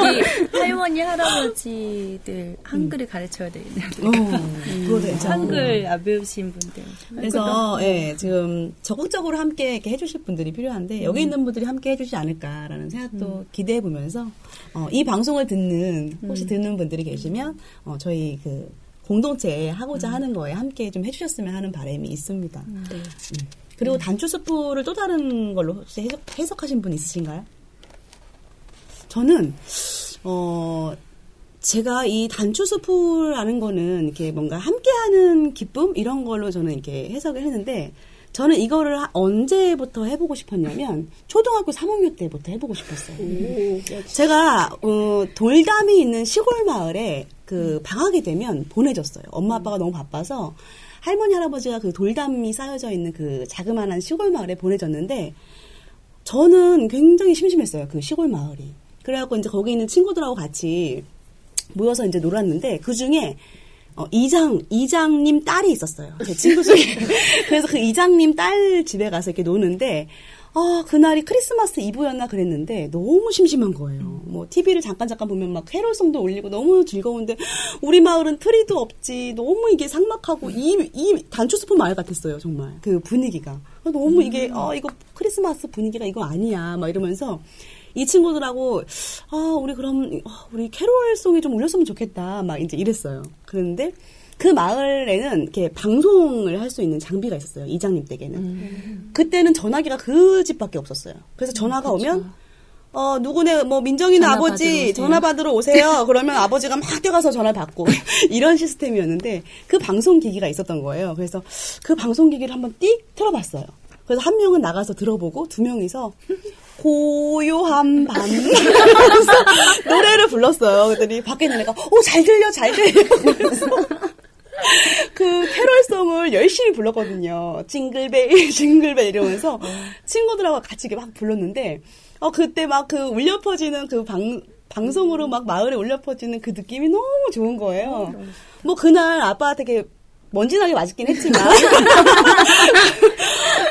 여기 할머니 할아버지들 한글을 가르쳐야 되겠네요. 어, 괜찮아. 한글 안 배우신 분들. 그래서 예, 지금 적극적으로 함께 이렇게 해주실 분들이 필요한데 여기 있는 분들이 함께 해주지 않을까라는 생각도 기대해 보면서 어, 이 방송을 듣는 혹시 듣는 분들이 계시면 어, 저희 그 공동체 하고자 하는 거에 함께 좀 해주셨으면 하는 바람이 있습니다. 음. 그리고 단추 스프를 또 다른 걸로 혹시 해석, 해석하신 분 있으신가요? 저는 어 제가 이 단추 스프라는 거는 이렇게 뭔가 함께하는 기쁨 이런 걸로 저는 이렇게 해석을 했는데 저는 이거를 하- 언제부터 해보고 싶었냐면 초등학교 3학년 때부터 해보고 싶었어요. 제가 어, 돌담이 있는 시골 마을에 그 방학이 되면 보내줬어요. 엄마 아빠가 너무 바빠서 할머니 할아버지가 그 돌담이 쌓여져 있는 그 자그마한 시골 마을에 보내줬는데 저는 굉장히 심심했어요. 그 시골 마을이. 그래갖고 이제 거기 있는 친구들하고 같이 모여서 이제 놀았는데 그 중에 어, 이장 이장님 딸이 있었어요. 제 친구 중에. 그래서 그 이장님 딸 집에 가서 이렇게 노는데 아 그날이 크리스마스 이브였나 그랬는데 너무 심심한 거예요. 뭐 TV를 잠깐 잠깐 보면 막 캐롤송도 올리고 너무 즐거운데 우리 마을은 트리도 없지. 너무 이게 삭막하고 이이 단추 스푼 마을 같았어요 정말 그 분위기가 너무 이게 어 이거 크리스마스 분위기가 이거 아니야 막 이러면서 이 친구들하고 아 우리 그럼 아, 우리 캐롤송이 좀 울렸으면 좋겠다 막 이제 이랬어요. 그런데 그 마을에는 이렇게 방송을 할 수 있는 장비가 있었어요 이장님 댁에는. 그때는 전화기가 그 집밖에 없었어요. 그래서 전화가 오면 어 누구네 뭐 민정이네 전화 아버지 받으러. 전화 받으러 오세요. 그러면 아버지가 막 뛰어가서 전화를 받고 이런 시스템이었는데 그 방송 기기가 있었던 거예요. 그래서 그 방송 기기를 한번 띡 틀어봤어요. 그래서 한 명은 나가서 들어보고 두 명이서 고요한 밤 노래를 불렀어요. 그랬더니 밖에 있는 애가 오 잘 들려 잘 들려 그러면서 그 캐롤송을 열심히 불렀거든요. 징글벨 징글벨 이러면서 친구들하고 같이 이렇게 막 불렀는데 어 그때 막 그 울려 퍼지는 그 방 방송으로 막 마을에 울려 퍼지는 그 느낌이 너무 좋은 거예요. 뭐 그날 아빠한테 되게 먼지나게 맞긴 했지만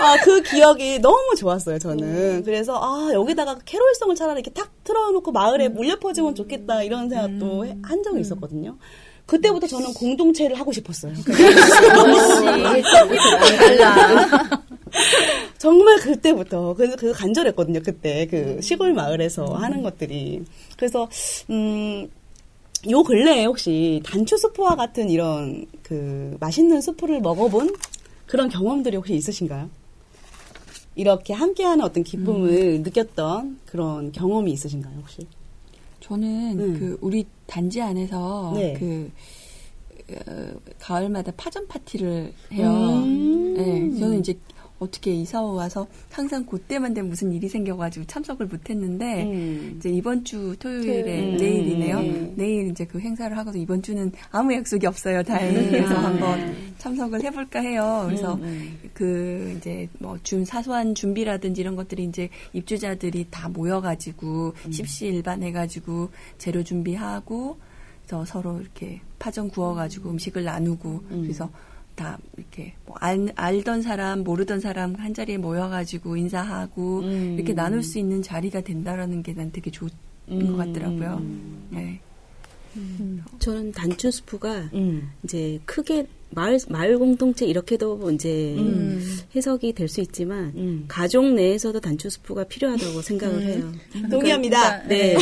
아, 그 기억이 너무 좋았어요, 저는. 그래서, 아, 여기다가 캐롤송을 차라리 이렇게 탁 틀어놓고 마을에 물려 퍼지면 좋겠다, 이런 생각도 해- 한 적이 있었거든요. 그때부터 저는 공동체를 하고 싶었어요. 정말 그때부터. 그래서 그 간절했거든요, 그때. 그 시골 마을에서 하는 것들이. 그래서, 음, 요 근래에 혹시 단추 수프와 같은 이런 그 맛있는 수프를 먹어본 그런 경험들이 혹시 있으신가요? 이렇게 함께하는 어떤 기쁨을 느꼈던 그런 경험이 있으신가요, 혹시? 저는 음. 그 우리 단지 안에서 네. 그 어, 가을마다 파전 파티를 해요. 음. 네, 저는 이제 어떻게 이사 와서 항상 그때만 되면 무슨 일이 생겨가지고 참석을 못했는데 음. 이제 이번 주 토요일에 음. 내일이네요. 음. 내일 이제 그 행사를 하고서 이번 주는 아무 약속이 없어요. 다행히 그래서 한번 참석을 해볼까 해요. 그래서 그 이제 뭐 준 사소한 준비라든지 이런 것들이 이제 입주자들이 다 모여가지고 십시일반해가지고 재료 준비하고 그래서 서로 이렇게 파전 구워가지고 음식을 나누고 그래서 다 이렇게 뭐 알, 알던 사람 모르던 사람 한 자리에 모여가지고 인사하고 음. 이렇게 나눌 수 있는 자리가 된다라는 게 난 되게 좋은 것 같더라고요. 네. 저는 단추 스프가 음. 이제 크게 마을 마을 공동체 이렇게도 이제 해석이 될 수 있지만 음. 가족 내에서도 단추 스프가 필요하다고 생각을 해요. 동의합니다. 네.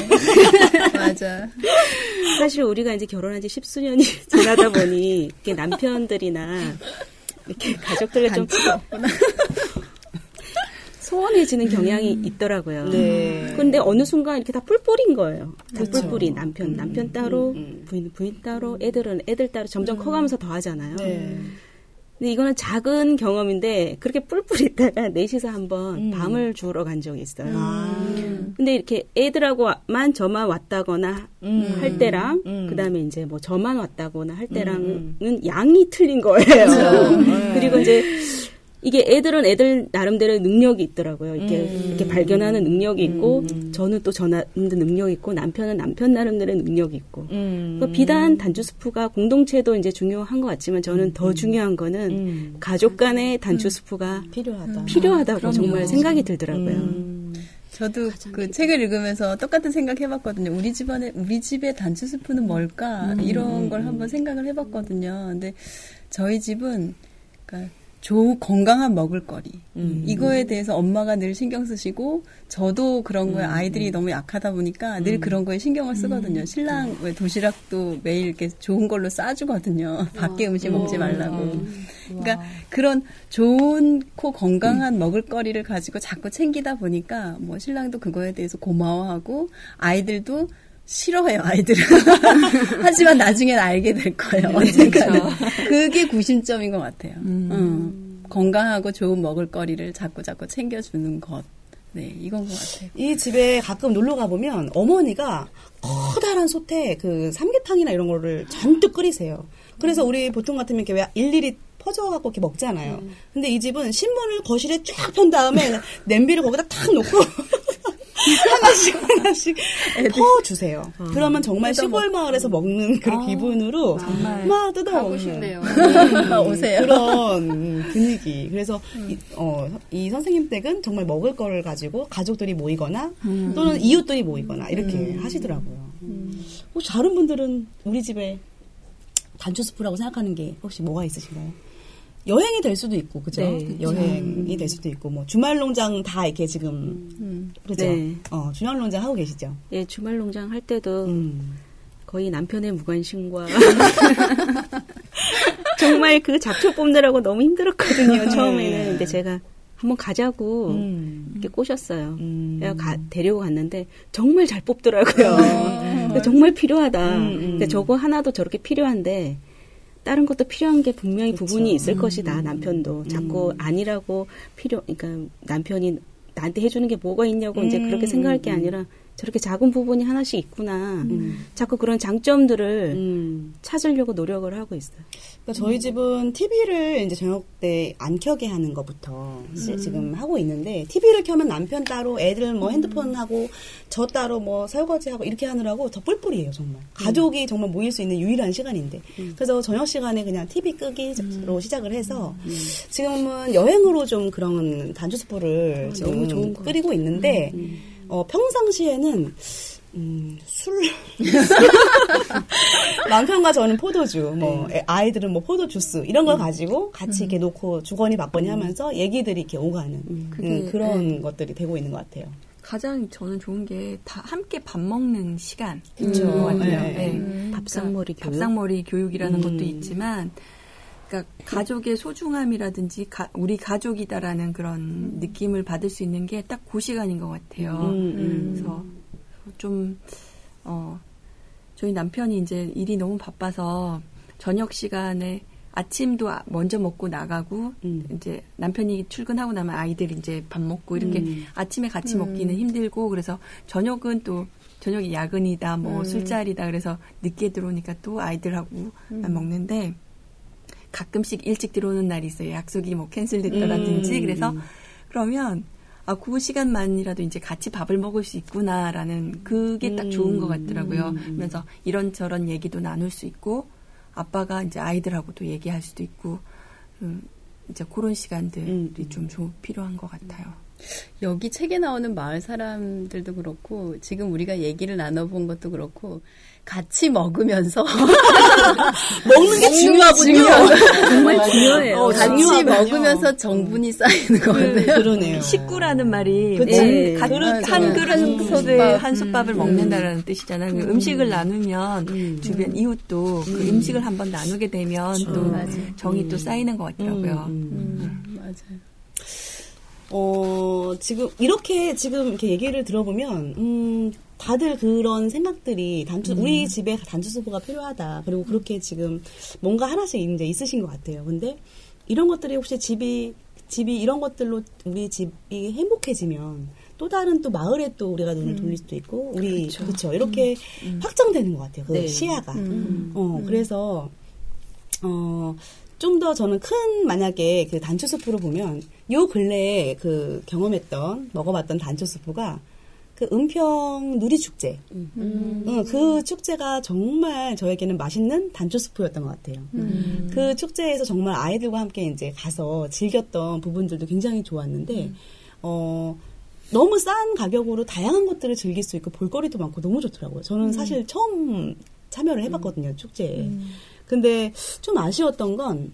맞아. 사실 우리가 이제 결혼한 지 십수년이 지나다 보니 이렇게 남편들이나 이렇게 가족들과 좀 소원해지는 경향이 있더라고요. 네. 근데 어느 순간 이렇게 다 뿔뿔인 거예요. 다 그쵸. 뿔뿔이 남편 남편 따로 음. 부인 부인 따로 애들은 애들 따로 점점 커가면서 더 하잖아요. 네. 근데 이거는 작은 경험인데 그렇게 뿔뿔 있다가 넷이서 한번 음. 밤을 주우러 간 적이 있어요. 아. 근데 이렇게 애들하고만 저만 왔다거나 음. 할 때랑 음. 그다음에 이제 뭐 저만 왔다거나 할 때랑은 음, 양이 틀린 거예요. 그리고 이제 이게 애들은 애들 나름대로의 능력이 있더라고요. 이렇게 음. 이렇게 발견하는 능력이 있고 음. 저는 또 저 나름대로 능력이 있고 남편은 남편 나름대로의 능력이 있고 음. 그 비단 단추 스프가 공동체도 이제 중요한 것 같지만 저는 더 중요한 거는 음. 가족 간의 단추 스프가 필요하다. 필요하다고 그럼요. 정말 생각이 들더라고요. 음. 저도 그 책을 읽으면서 똑같은 생각 해봤거든요. 우리 집안에 우리 집의 단추 스프는 뭘까 이런 걸 한번 생각을 해봤거든요. 근데 저희 집은 그러니까 좋은 건강한 먹을거리. 음. 이거에 대해서 엄마가 늘 신경 쓰시고 저도 그런 거에 아이들이 너무 약하다 보니까 늘 그런 거에 신경을 쓰거든요. 신랑 왜 도시락도 매일 이렇게 좋은 걸로 싸주거든요. 밖에 음식 먹지 말라고. 그러니까 그런 좋고 건강한 먹을거리를 가지고 자꾸 챙기다 보니까 뭐 신랑도 그거에 대해서 고마워하고 아이들도 싫어해요 아이들은 하지만 나중엔 알게 될 거예요 언젠가는 그게 구심점인 것 같아요 음. 건강하고 좋은 먹을거리를 자꾸 자꾸 챙겨주는 것 네, 이건 것 같아요. 이 집에 가끔 놀러 가보면 어머니가 커다란 솥에 그 삼계탕이나 이런 거를 잔뜩 끓이세요. 그래서 우리 보통 같으면 이렇게 왜 일일이 퍼져갖고 이렇게 먹잖아요. 근데 이 집은 신문을 거실에 쫙 편 다음에 냄비를 거기다 탁 놓고 하나씩 하나씩 퍼주세요. 그러면 정말 시골 마을에서 먹는 그런 기분으로 정말 막 뜯어 가고 싶네요. 오세요. 그런 분위기. 그래서 이, 어, 이 선생님 댁은 정말 먹을 거를 가지고 가족들이 모이거나 또는 이웃들이 모이거나 이렇게 하시더라고요. 어, 다른 분들은 우리 집에 단추 스프라고 생각하는 게 혹시 뭐가 있으신가요? 여행이 될 수도 있고, 그죠? 네. 여행이 될 수도 있고, 뭐, 주말 농장 다 이렇게 지금, 그죠? 네. 어, 주말 농장 하고 계시죠? 예, 주말 농장 할 때도 음. 거의 남편의 무관심과 정말 그 잡초 뽑느라고 너무 힘들었거든요. 처음에는 근데 제가 한번 가자고 음. 이렇게 꼬셨어요. 음. 내가 가- 데리고 갔는데 정말 잘 뽑더라고요. 근데 정말 필요하다. 음, 음. 근데 저거 하나도 저렇게 필요한데 다른 것도 필요한 게 분명히 부분이 있을 것이다. 남편도 자꾸 아니라고 필요. 그러니까 남편이 나한테 해주는 게 뭐가 있냐고 이제 그렇게 생각할 게 아니라 저렇게 작은 부분이 하나씩 있구나. 자꾸 그런 장점들을 음. 찾으려고 노력을 하고 있어요. 그러니까 저희 집은 TV를 이제 저녁 때 안 켜게 하는 것부터 시- 지금 하고 있는데 TV를 켜면 남편 따로 애들 뭐 핸드폰 하고 저 따로 뭐 설거지하고 이렇게 하느라고 더 뿔뿔이에요 정말. 가족이 정말 모일 수 있는 유일한 시간인데. 그래서 저녁 시간에 그냥 TV 끄기로 시작을 해서 지금은 여행으로 좀 그런 단추 스프를 지금 끓이고 있는데 어, 평상시에는 음, 술. 남편과 저는 포도주, 뭐, 애- 아이들은 뭐 포도주스, 이런 걸 가지고 같이 이렇게 놓고 주거니 받거니 하면서 얘기들이 이렇게 오가는 음, 그런 것들이 되고 있는 것 같아요. 가장 저는 좋은 게 다 함께 밥 먹는 시간. 그쵸. 것 같아요. 네. 네. 밥상머리 교육. 밥상머리 교육이라는 음. 것도 있지만, 그러니까 가족의 소중함이라든지 가- 우리 가족이다라는 그런 느낌을 받을 수 있는 게 딱 그 시간인 것 같아요. 음, 그래서 좀 어, 저희 남편이 이제 일이 너무 바빠서 저녁 시간에 아침도 아- 먼저 먹고 나가고 음. 이제 남편이 출근하고 나면 아이들 이제 밥 먹고 이렇게 음. 아침에 같이 먹기는 힘들고 그래서 저녁은 또 저녁이 야근이다 뭐 술자리다 그래서 늦게 들어오니까 또 아이들하고 만 먹는데 가끔씩 일찍 들어오는 날이 있어요. 약속이 뭐 캔슬됐다라든지 음. 그래서 그러면 아, 그 시간만이라도 이제 같이 밥을 먹을 수 있구나라는 그게 딱 좋은 것 같더라고요. 그래서 이런저런 얘기도 나눌 수 있고 아빠가 이제 아이들하고도 얘기할 수도 있고 음, 이제 그런 시간들이 음. 좀 조- 필요한 것 같아요. 여기 책에 나오는 마을 사람들도 그렇고 지금 우리가 얘기를 나눠본 것도 그렇고 같이 먹으면서 먹는 게 중요하군요. 정말 중요해요. 어, 같이 중요하군요. 먹으면서 정분이 쌓이는 것 같아요. 그 러네요. 식구라는 말이 그치. 네, 가- 그렇죠. 한한 그릇 섭에 솥밥. 한 솥밥을 먹는다라는 뜻이잖아요. 그 음식을 나누면 주변 이웃도 그 음식을 한번 나누게 되면 또 맞아요. 정이 또 쌓이는 것 같더라고요. 음, 음. 맞아요. 어, 지금, 이렇게 지금 이렇게 얘기를 들어보면, 음, 다들 그런 생각들이 단추, 우리 집에 단추 수프가 필요하다. 그리고 그렇게 지금 뭔가 하나씩 이제 있으신 것 같아요. 근데 이런 것들이 혹시 집이, 집이 이런 것들로 우리 집이 행복해지면 또 다른 또 마을에 또 우리가 눈을 돌릴 수도 있고, 우리, 그렇죠 이렇게 확장되는 것 같아요. 그 네. 시야가. 어, 그래서, 어, 좀 더 저는 큰 만약에 그 단초 수프로 보면 요 근래에 그 경험했던 먹어봤던 단초 수프가 그 은평 누리 축제. 응, 그 축제가 정말 저에게는 맛있는 단초 수프였던 것 같아요. 그 축제에서 정말 아이들과 함께 이제 가서 즐겼던 부분들도 굉장히 좋았는데 어. 너무 싼 가격으로 다양한 것들을 즐길 수 있고 볼거리도 많고 너무 좋더라고요. 저는 사실 처음 참여를 해봤거든요, 축제에. 근데 좀 아쉬웠던 건,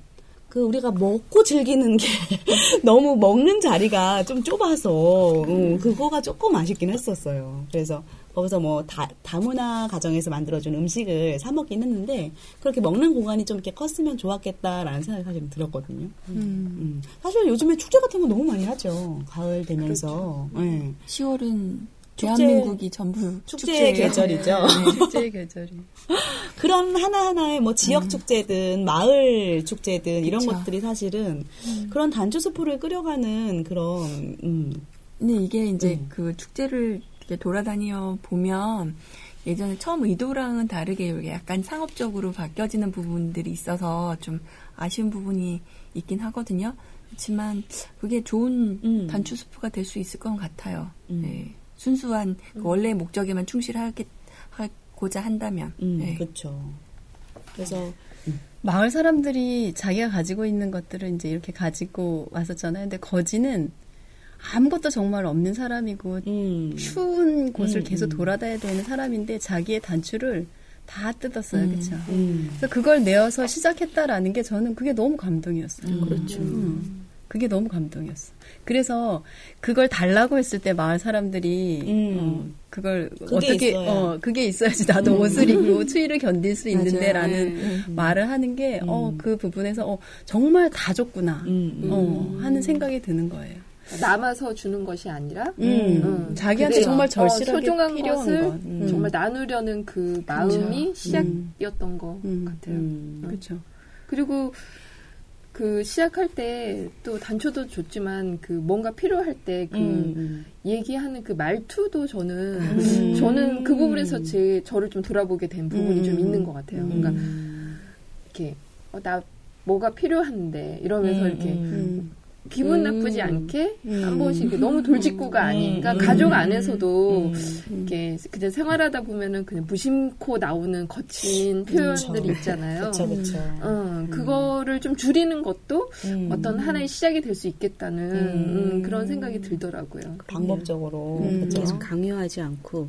그, 우리가 먹고 즐기는 게 너무 먹는 자리가 좀 좁아서, 음, 그거가 조금 아쉽긴 했었어요. 그래서 거기서 뭐 다, 다문화 가정에서 만들어준 음식을 사 먹긴 했는데, 그렇게 먹는 공간이 좀 이렇게 컸으면 좋았겠다라는 생각이 사실 들었거든요. 음. 사실 요즘에 축제 같은 거 너무 많이 하죠. 가을 되면서. 예. 10월은 축제- 대한민국이 전부 축제의 축제예요. 계절이죠. 축제의 계절이. 그런 하나하나의 뭐 지역 축제든 마을 축제든 이런 그쵸. 것들이 사실은 그런 단추 수프를 끓여가는 그런 음, 근데 이게 이제 음. 그 축제를 이렇게 돌아다녀 보면 예전에 처음 의도랑은 다르게 이게 약간 상업적으로 바뀌어지는 부분들이 있어서 좀 아쉬운 부분이 있긴 하거든요. 그렇지만 그게 좋은 음. 단추 스프가 될 수 있을 것 같아요. 음. 네. 순수한 그 원래의 목적에만 충실하고자 한다면. 음, 네. 그렇죠. 그래서 마을 사람들이 자기가 가지고 있는 것들을 이제 이렇게 가지고 왔었잖아요. 근데 거지는 아무것도 정말 없는 사람이고 음, 추운 곳을 음, 계속 음. 돌아다녀야 되는 사람인데 자기의 단추를 다 뜯었어요. 그렇죠? 음, 그래서 그걸 내어서 시작했다라는 게 저는 그게 너무 감동이었어요. 그렇죠. 음. 그게 너무 감동이었어. 그래서 그걸 달라고 했을 때 마을 사람들이 음. 어, 그걸 그게 어떻게 있어야. 어 그게 있어야지 나도 옷을 입고 추위를 견딜 수 있는데라는 네. 말을 하는 게 어 그 부분에서 어 정말 다 줬구나 음, 음. 어 하는 생각이 드는 거예요. 남아서 주는 것이 아니라 음, 음. 자기한테 정말 어, 절실하게 소중한 필요한 것을 것. 음. 정말 나누려는 그 마음이 시작이었던 것 음. 같아요. 음. 그렇죠. 그리고 그 시작할 때 또 단초도 좋지만 그 뭔가 필요할 때그 음, 얘기하는 그 말투도 저는 음. 저는 그 부분에서 제 저를 좀 돌아보게 된 부분이 좀 음. 있는 것 같아요. 그러니까 이렇게 어, 나 뭐가 필요한데 이러면서 음, 이렇게 음. 기분 음. 나쁘지 않게 음. 한 번씩 너무 돌직구가 아닌 음. 가족 안에서도 음. 이렇게 그냥 생활하다 보면은 그냥 무심코 나오는 거친 표현들이 그쵸. 있잖아요. 그렇죠, 그렇죠. 어, 그거를 좀 줄이는 것도 음. 어떤 하나의 시작이 될 수 있겠다는 음. 음, 그런 생각이 들더라고요. 방법적으로 음. 그렇죠. 계속 강요하지 않고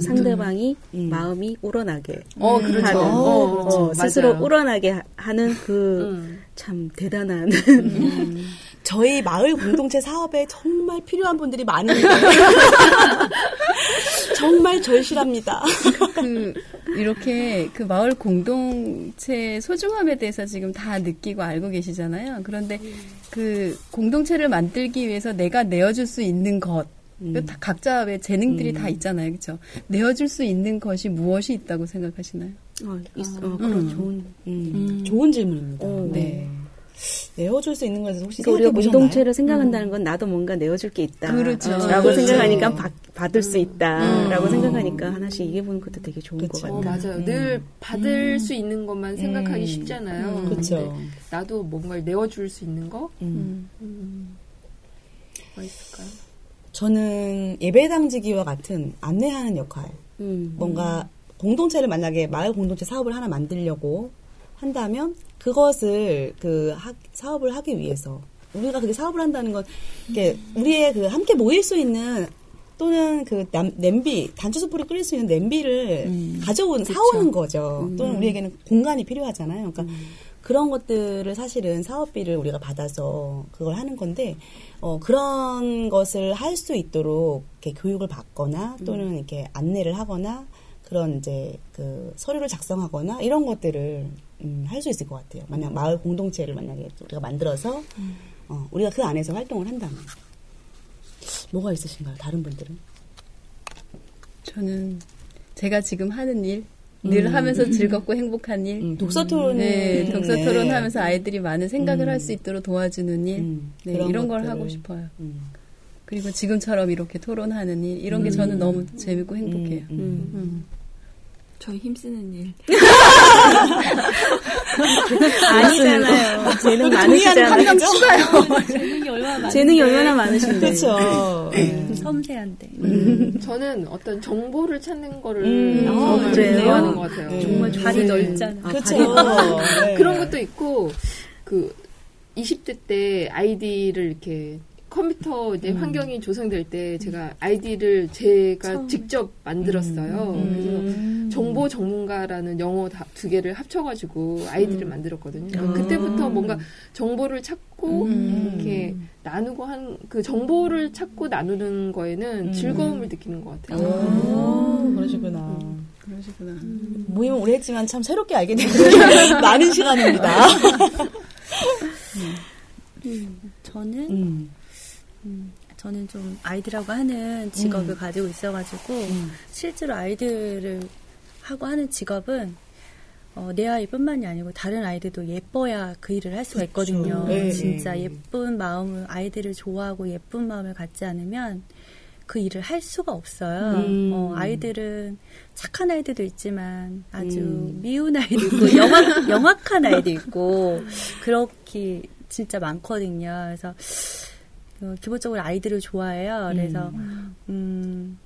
상대방이 음. 마음이 우러나게 어, 그렇죠. 하는, 어, 어, 어, 스스로 맞아요. 우러나게 하- 하는 그 음. 참 대단한 저희 마을 공동체 사업에 정말 필요한 분들이 많은데 정말 절실합니다. 그 이렇게 그 마을 공동체 소중함에 대해서 지금 다 느끼고 알고 계시잖아요. 그런데 그 공동체를 만들기 위해서 내가 내어줄 수 있는 것. 그다 각자 왜 재능들이 다 있잖아요, 그렇죠? 내어줄 수 있는 것이 무엇이 있다고 생각하시나요? 어, 있, 어, 그런 좋은 음, 좋은 질문입니다. 어. 네. 내어줄 수 있는 것에 혹시 그러니까 우리가 보셨나요? 공동체를 생각한다는 건 나도 뭔가 내어줄 게 있다. 그렇죠. 라고 그렇죠. 생각하니까 받, 받을 수 있다. 라고 생각하니까 하나씩 얘기해보는 것도 되게 좋은 그렇죠. 것 어, 같아요. 맞아요. 늘 받을 수 있는 것만 생각하기 음. 쉽잖아요. 그렇죠. 근데 나도 뭔가를 내어줄 수 있는 거? 음. 뭐가 있을까요? 저는 예배 당지기와 같은 안내하는 역할. 음. 뭔가 공동체를 만약에 마을 공동체 사업을 하나 만들려고 한다면 그것을 그 하- 사업을 하기 위해서. 우리가 그게 사업을 한다는 건 이게 우리의 그 함께 모일 수 있는 또는 그 남- 냄비 단추 수프를 끓일 수 있는 냄비를 가져온 사오는 거죠. 또는 우리에게는 공간이 필요하잖아요. 그러니까 그런 것들을 사실은 사업비를 우리가 받아서 그걸 하는 건데 어, 그런 것을 할 수 있도록 이렇게 교육을 받거나 또는 이렇게 안내를 하거나 그런 이제 그 서류를 작성하거나 이런 것들을 음, 할 수 있을 것 같아요. 만약 마을 공동체를 만약에 우리가 만들어서 어, 우리가 그 안에서 활동을 한다면 뭐가 있으신가요? 다른 분들은? 저는 제가 지금 하는 일, 늘 음. 하면서 즐겁고 행복한 일, 음, 독서 토론. 네, 독서 네. 토론하면서 아이들이 많은 생각을 음. 할수 있도록 도와주는 일, 음, 네, 이런 걸 것들을. 하고 싶어요. 음. 그리고 지금처럼 이렇게 토론하는 일, 이런 게 저는 너무 재밌고 행복해요. 음, 음. 저희 힘쓰는 일. 아니잖아요. 재능 많으시잖아요. 재능이 얼마나 많은데. 재능이 얼마나 많으신데. 그렇죠. 네. 섬세한데. 저는 어떤 정보를 찾는 거를 음. 아, 그래요? 좋아하는 것 같아요. 네. 정말 발이 넓잖아. 그렇죠. 네. 그런 것도 있고 그 20대 때 아이디를 이렇게 컴퓨터 이제 환경이 조성될 때 제가 아이디를 제가 직접 만들었어요. 그래서 정보 전문가라는 영어 다, 두 개를 합쳐가지고 아이디를 만들었거든요. 그러니까 그때부터 뭔가 정보를 찾고 이렇게 나누고 한 그 정보를 찾고 나누는 거에는 즐거움을 느끼는 것 같아요. 오, 그러시구나. 그러시구나. 모임은 오래 했지만 참 새롭게 알게 되는 많은 시간입니다. 저는 음. 저는 좀 아이들하고 하는 직업을 음. 가지고 있어가지고 음. 실제로 아이들을 하고 하는 직업은 어, 내 아이뿐만이 아니고 다른 아이들도 예뻐야 그 일을 할 수가 있거든요. 네. 진짜 네. 예쁜 마음을 아이들을 좋아하고 예쁜 마음을 갖지 않으면 그 일을 할 수가 없어요. 음. 어, 아이들은 착한 아이들도 있지만 아주 음. 미운 아이도 있고 영악, 영악한 아이도 있고 그렇게 진짜 많거든요. 그래서 어, 기본적으로 아이들을 좋아해요. 그래서 음,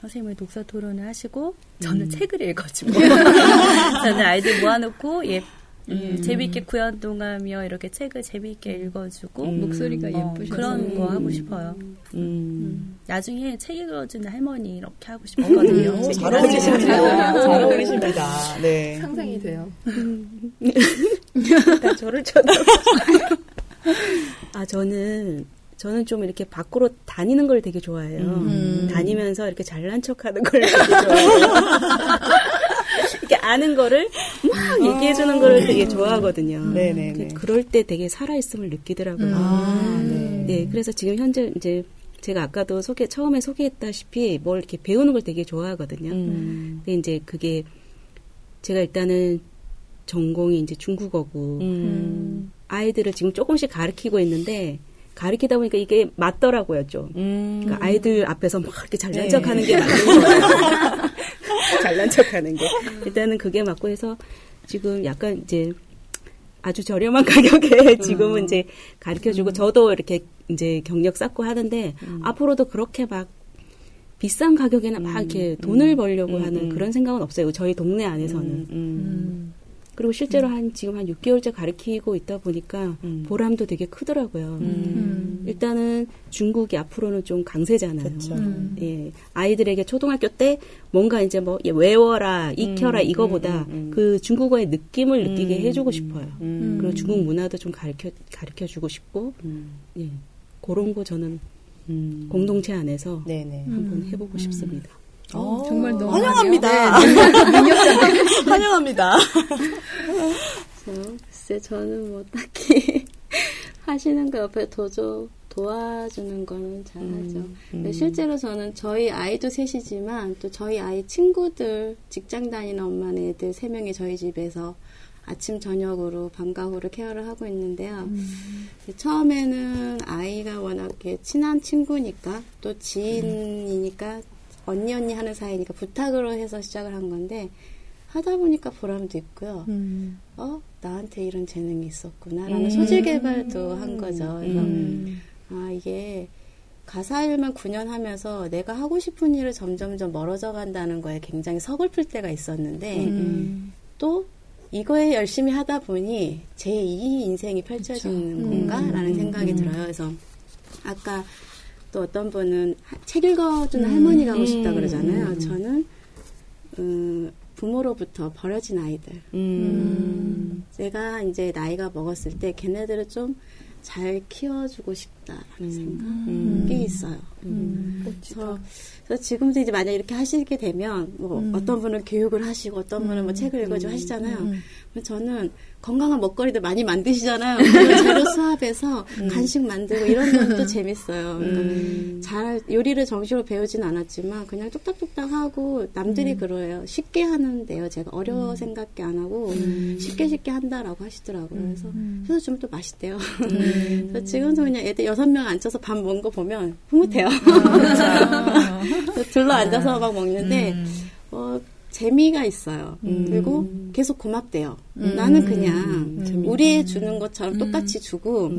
선생님은 독서 토론을 하시고 저는 책을 읽어주고 저는 아이들 모아놓고 예, 음, 재미있게 구연동하며 이렇게 책을 재미있게 읽어주고 음. 목소리가 어, 예쁘셔서 그런 거 하고 싶어요. 음. 나중에 책 읽어주는 할머니 이렇게 하고 싶거든요. 오, 잘 어울리십니다. 잘 어울리십니다. 네. 상상이 돼요. 다 저를 쳐다. 아 저는 저는 좀 이렇게 밖으로 다니는 걸 되게 좋아해요. 음. 다니면서 이렇게 잘난 척 하는 걸 되게 좋아해요. 이렇게 아는 거를 막 얘기해 주는 거를 되게 좋아하거든요. 네네네. 근데 그럴 때 되게 살아있음을 느끼더라고요. 아, 네. 네, 그래서 지금 현재 이제 제가 아까도 소개 처음에 소개했다시피 뭘 이렇게 배우는 걸 되게 좋아하거든요. 음. 근데 이제 그게 제가 일단은 전공이 이제 중국어고 음. 아이들을 지금 조금씩 가르치고 있는데 가르치다 보니까 이게 맞더라고요 좀. 음. 그러니까 아이들 앞에서 막 이렇게 잘난 네. 척하는 게 맞는 거예요. 잘난 척하는 게 일단은 그게 맞고 해서 지금 약간 이제 아주 저렴한 가격에 지금은 이제 가르쳐주고 저도 이렇게 이제 경력 쌓고 하는데 앞으로도 그렇게 막 비싼 가격에는 막 이렇게 돈을 벌려고 음, 하는 음. 그런 생각은 없어요. 저희 동네 안에서는. 음, 음. 그리고 실제로 한 지금 한 6개월째 가르치고 있다 보니까 음. 보람도 되게 크더라고요. 음. 일단은 중국이 앞으로는 좀 강세잖아요. 그쵸. 예, 아이들에게 초등학교 때 뭔가 이제 뭐 예, 외워라, 익혀라 음, 이거보다 음, 음, 음. 그 중국어의 느낌을 느끼게 음, 해주고 싶어요. 음. 그리고 중국 문화도 좀 가르쳐 가르쳐 주고 싶고, 음. 예, 그런 거 저는 음. 공동체 안에서 네네. 한번 해보고 싶습니다. 어, 정말 너무 환영합니다. 환영합니다. 저, 글쎄, 저는 뭐 딱히 하시는 거 옆에 도저, 도와주는 거는 잘하죠. 음, 근데 실제로 저는 저희 아이도 셋이지만 또 저희 아이 친구들, 직장 다니는 엄마는 애들 세 명이 저희 집에서 아침, 저녁으로 방과 후를 케어를 하고 있는데요. 처음에는 아이가 워낙에 친한 친구니까 또 지인이니까 언니 언니 하는 사이니까 부탁으로 해서 시작을 한 건데 하다 보니까 보람도 있고요. 음. 어 나한테 이런 재능이 있었구나라는 소질 개발도 한 거죠. 그래서 음. 아 이게 가사 일만 9년 하면서 내가 하고 싶은 일을 점점점 멀어져 간다는 거에 굉장히 서글플 때가 있었는데 음. 또 이거에 열심히 하다 보니 제 2의 인생이 펼쳐지는 건가라는 생각이 들어요. 그래서 아까 또 어떤 분은 하- 책 읽어주는 할머니가 하고 싶다 그러잖아요. 저는 음, 부모로부터 버려진 아이들. 음. 제가 이제 나이가 먹었을 때 걔네들을 좀 잘 키워주고 싶다라는 생각이 있어요. 그래서, 그래서 지금도 이제 만약 이렇게 하시게 되면 뭐 어떤 분은 교육을 하시고 어떤 분은 뭐 책을 읽어주고 하시잖아요. 그럼 저는 건강한 먹거리도 많이 만드시잖아요. 재료 수합해서 간식 만들고 이런 것도 재밌어요. 그러니까 잘 요리를 정식으로 배우진 않았지만 그냥 뚝딱뚝딱 하고 남들이 그러해요. 쉽게 하는데요. 제가 어려워 생각게 안 하고 쉽게 쉽게 한다라고 하시더라고요. 그래서 그래서 좀또 맛있대요. 그래서 지금도 그냥 애들 여섯 명 앉아서 밥 먹는 거 보면 흐뭇해요. 둘러 앉아서 막 먹는데 어, 재미가 있어요. 그리고 계속 고맙대요. 나는 그냥 우리 주는 것처럼 똑같이 주고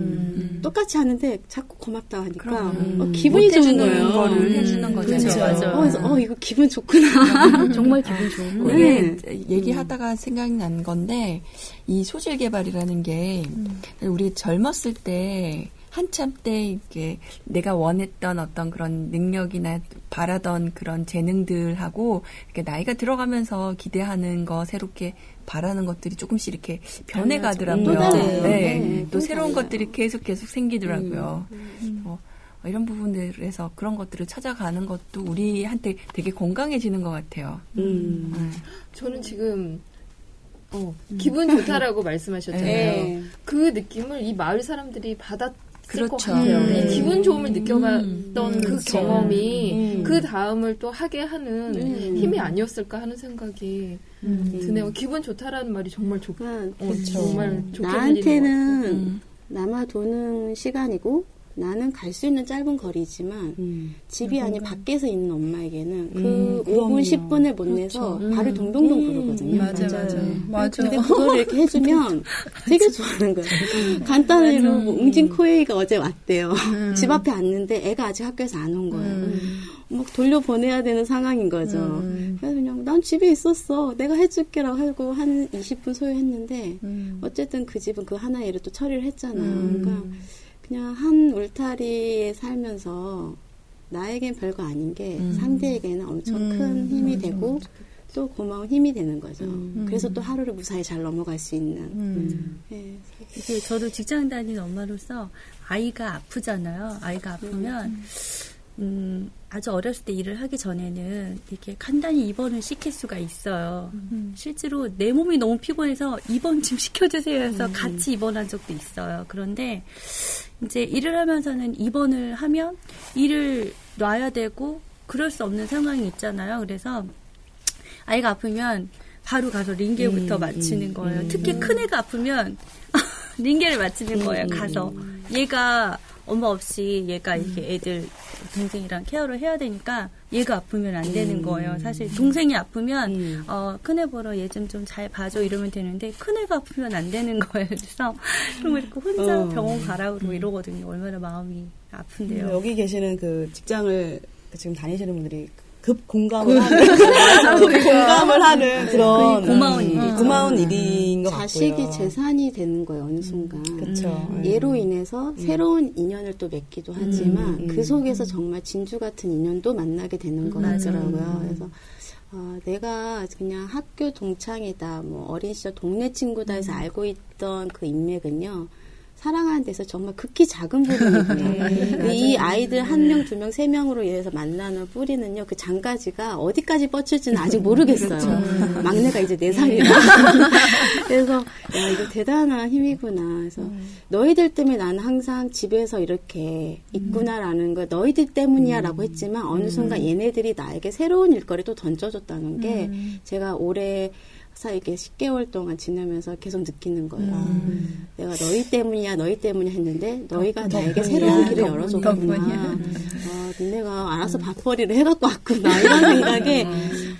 똑같이 하는데 자꾸 고맙다 하니까 어, 기분이 좋은 거예요. 거를 해주는 거죠. 그렇죠. 맞아. 어, 그래서 어 이거 기분 좋구나. 정말 기분 좋은 거예요. 네. 이게 얘기하다가 생각이 난 건데 이 소질 개발이라는 게 우리 젊었을 때 한참 때 이게 내가 원했던 어떤 그런 능력이나 바라던 그런 재능들하고 이렇게 나이가 들어가면서 기대하는 거 새롭게 바라는 것들이 조금씩 이렇게 변해가더라고요. 또 달라요. 네. 네, 또또 새로운. 것들이 계속 계속 생기더라고요. 어, 이런 부분들에서 그런 것들을 찾아가는 것도 우리한테 되게 건강해지는 것 같아요. 음. 네. 저는 지금 어, 기분 좋다라고 말씀하셨잖아요. 네. 그 느낌을 이 마을 사람들이 받았을 것 그렇죠. 같아요. 음. 이 기분 좋음을 느껴봤던 그 그렇죠. 경험이 음. 그 다음을 또 하게 하는 음. 힘이 아니었을까 하는 생각이 드네요. 기분 좋다라는 말이 정말 좋, 그러니까 어, 정말 좋게 것. 나한테는 남아 도는 시간이고 나는 갈 수 있는 짧은 거리지만 음. 집이 아닌 밖에서 있는 엄마에게는 그 음, 5분, 그럼요. 10분을 못 내서 발을 동동동 구르거든요. 맞아, 맞아. 맞아. 근데 그거를 이렇게 해주면 되게 좋아하는 거예요. 간단히 예로 뭐 웅진 코에이가 어제 왔대요. 집 앞에 왔는데 애가 아직 학교에서 안 온 거예요. 막 돌려보내야 되는 상황인 거죠. 그래서 그냥 난 집에 있었어. 내가 해줄게라고 하고 한 20분 소요했는데 어쨌든 그 집은 그 하나의 일을 또 처리를 했잖아요. 그러니까 그냥 한 울타리에 살면서 나에겐 별거 아닌 게 상대에게는 엄청 큰 힘이 되고 또 고마운 힘이 되는 거죠. 그래서 또 하루를 무사히 잘 넘어갈 수 있는. 예. 이게 저도 직장 다니는 엄마로서 아이가 아프잖아요. 아이가 아프면 음, 아주 어렸을 때 일을 하기 전에는 이렇게 간단히 입원을 시킬 수가 있어요. 실제로 내 몸이 너무 피곤해서 입원 좀 시켜주세요 해서 같이 입원한 적도 있어요. 그런데 이제 일을 하면서는 입원을 하면 일을 놔야 되고 그럴 수 없는 상황이 있잖아요. 그래서 아이가 아프면 바로 가서 링게부터 맞히는 거예요. 특히 큰 애가 아프면 링게를 맞히는 거예요. 가서 얘가 엄마 없이 얘가 이렇게 애들 동생이랑 케어를 해야 되니까 얘가 아프면 안 되는 거예요. 사실 동생이 아프면 어, 큰애 보러 얘 좀 좀 잘 봐줘 이러면 되는데 큰애가 아프면 안 되는 거예요. 그래서 그럼 이렇게 혼자 어. 병원 가라 그러고 이러거든요. 얼마나 마음이 아픈데요. 여기 계시는 그 직장을 지금 다니시는 분들이 급 공감을 하는 공감을 하는 그런 고마운 음, 일이죠. 고마운 일인 것 자식이 같고요. 재산이 되는 거예요, 어느 순간. 그렇죠. 얘로 인해서 새로운 인연을 또 맺기도 하지만 음, 그 속에서 정말 진주 같은 인연도 만나게 되는 거더라고요. 그래서 어, 내가 그냥 학교 동창이다, 뭐 어린 시절 동네 친구다 해서 알고 있던 그 인맥은요. 사랑하는 데서 정말 극히 작은 부분이고요. 이 아이들 한 명, 두 명, 세 명으로 인해서 만나는 뿌리는요, 그 장가지가 어디까지 뻗칠지는 아직 모르겠어요. 막내가 이제 네 살이라. 그래서, 야, 이거 대단한 힘이구나. 그래서, 너희들 때문에 나는 항상 집에서 이렇게 있구나라는 거, 너희들 때문이야 라고 했지만, 어느 순간 얘네들이 나에게 새로운 일거리 또 던져줬다는 게, 제가 올해, 사 이게 10개월 동안 지내면서 계속 느끼는 거예요. 내가 너희 때문이야, 너희 때문이야 했는데 너희가 나에게 새로운 길을 열어줬구나. 어, 니네가 알아서 밥벌이를 해갖고 왔구나. 이런 생각에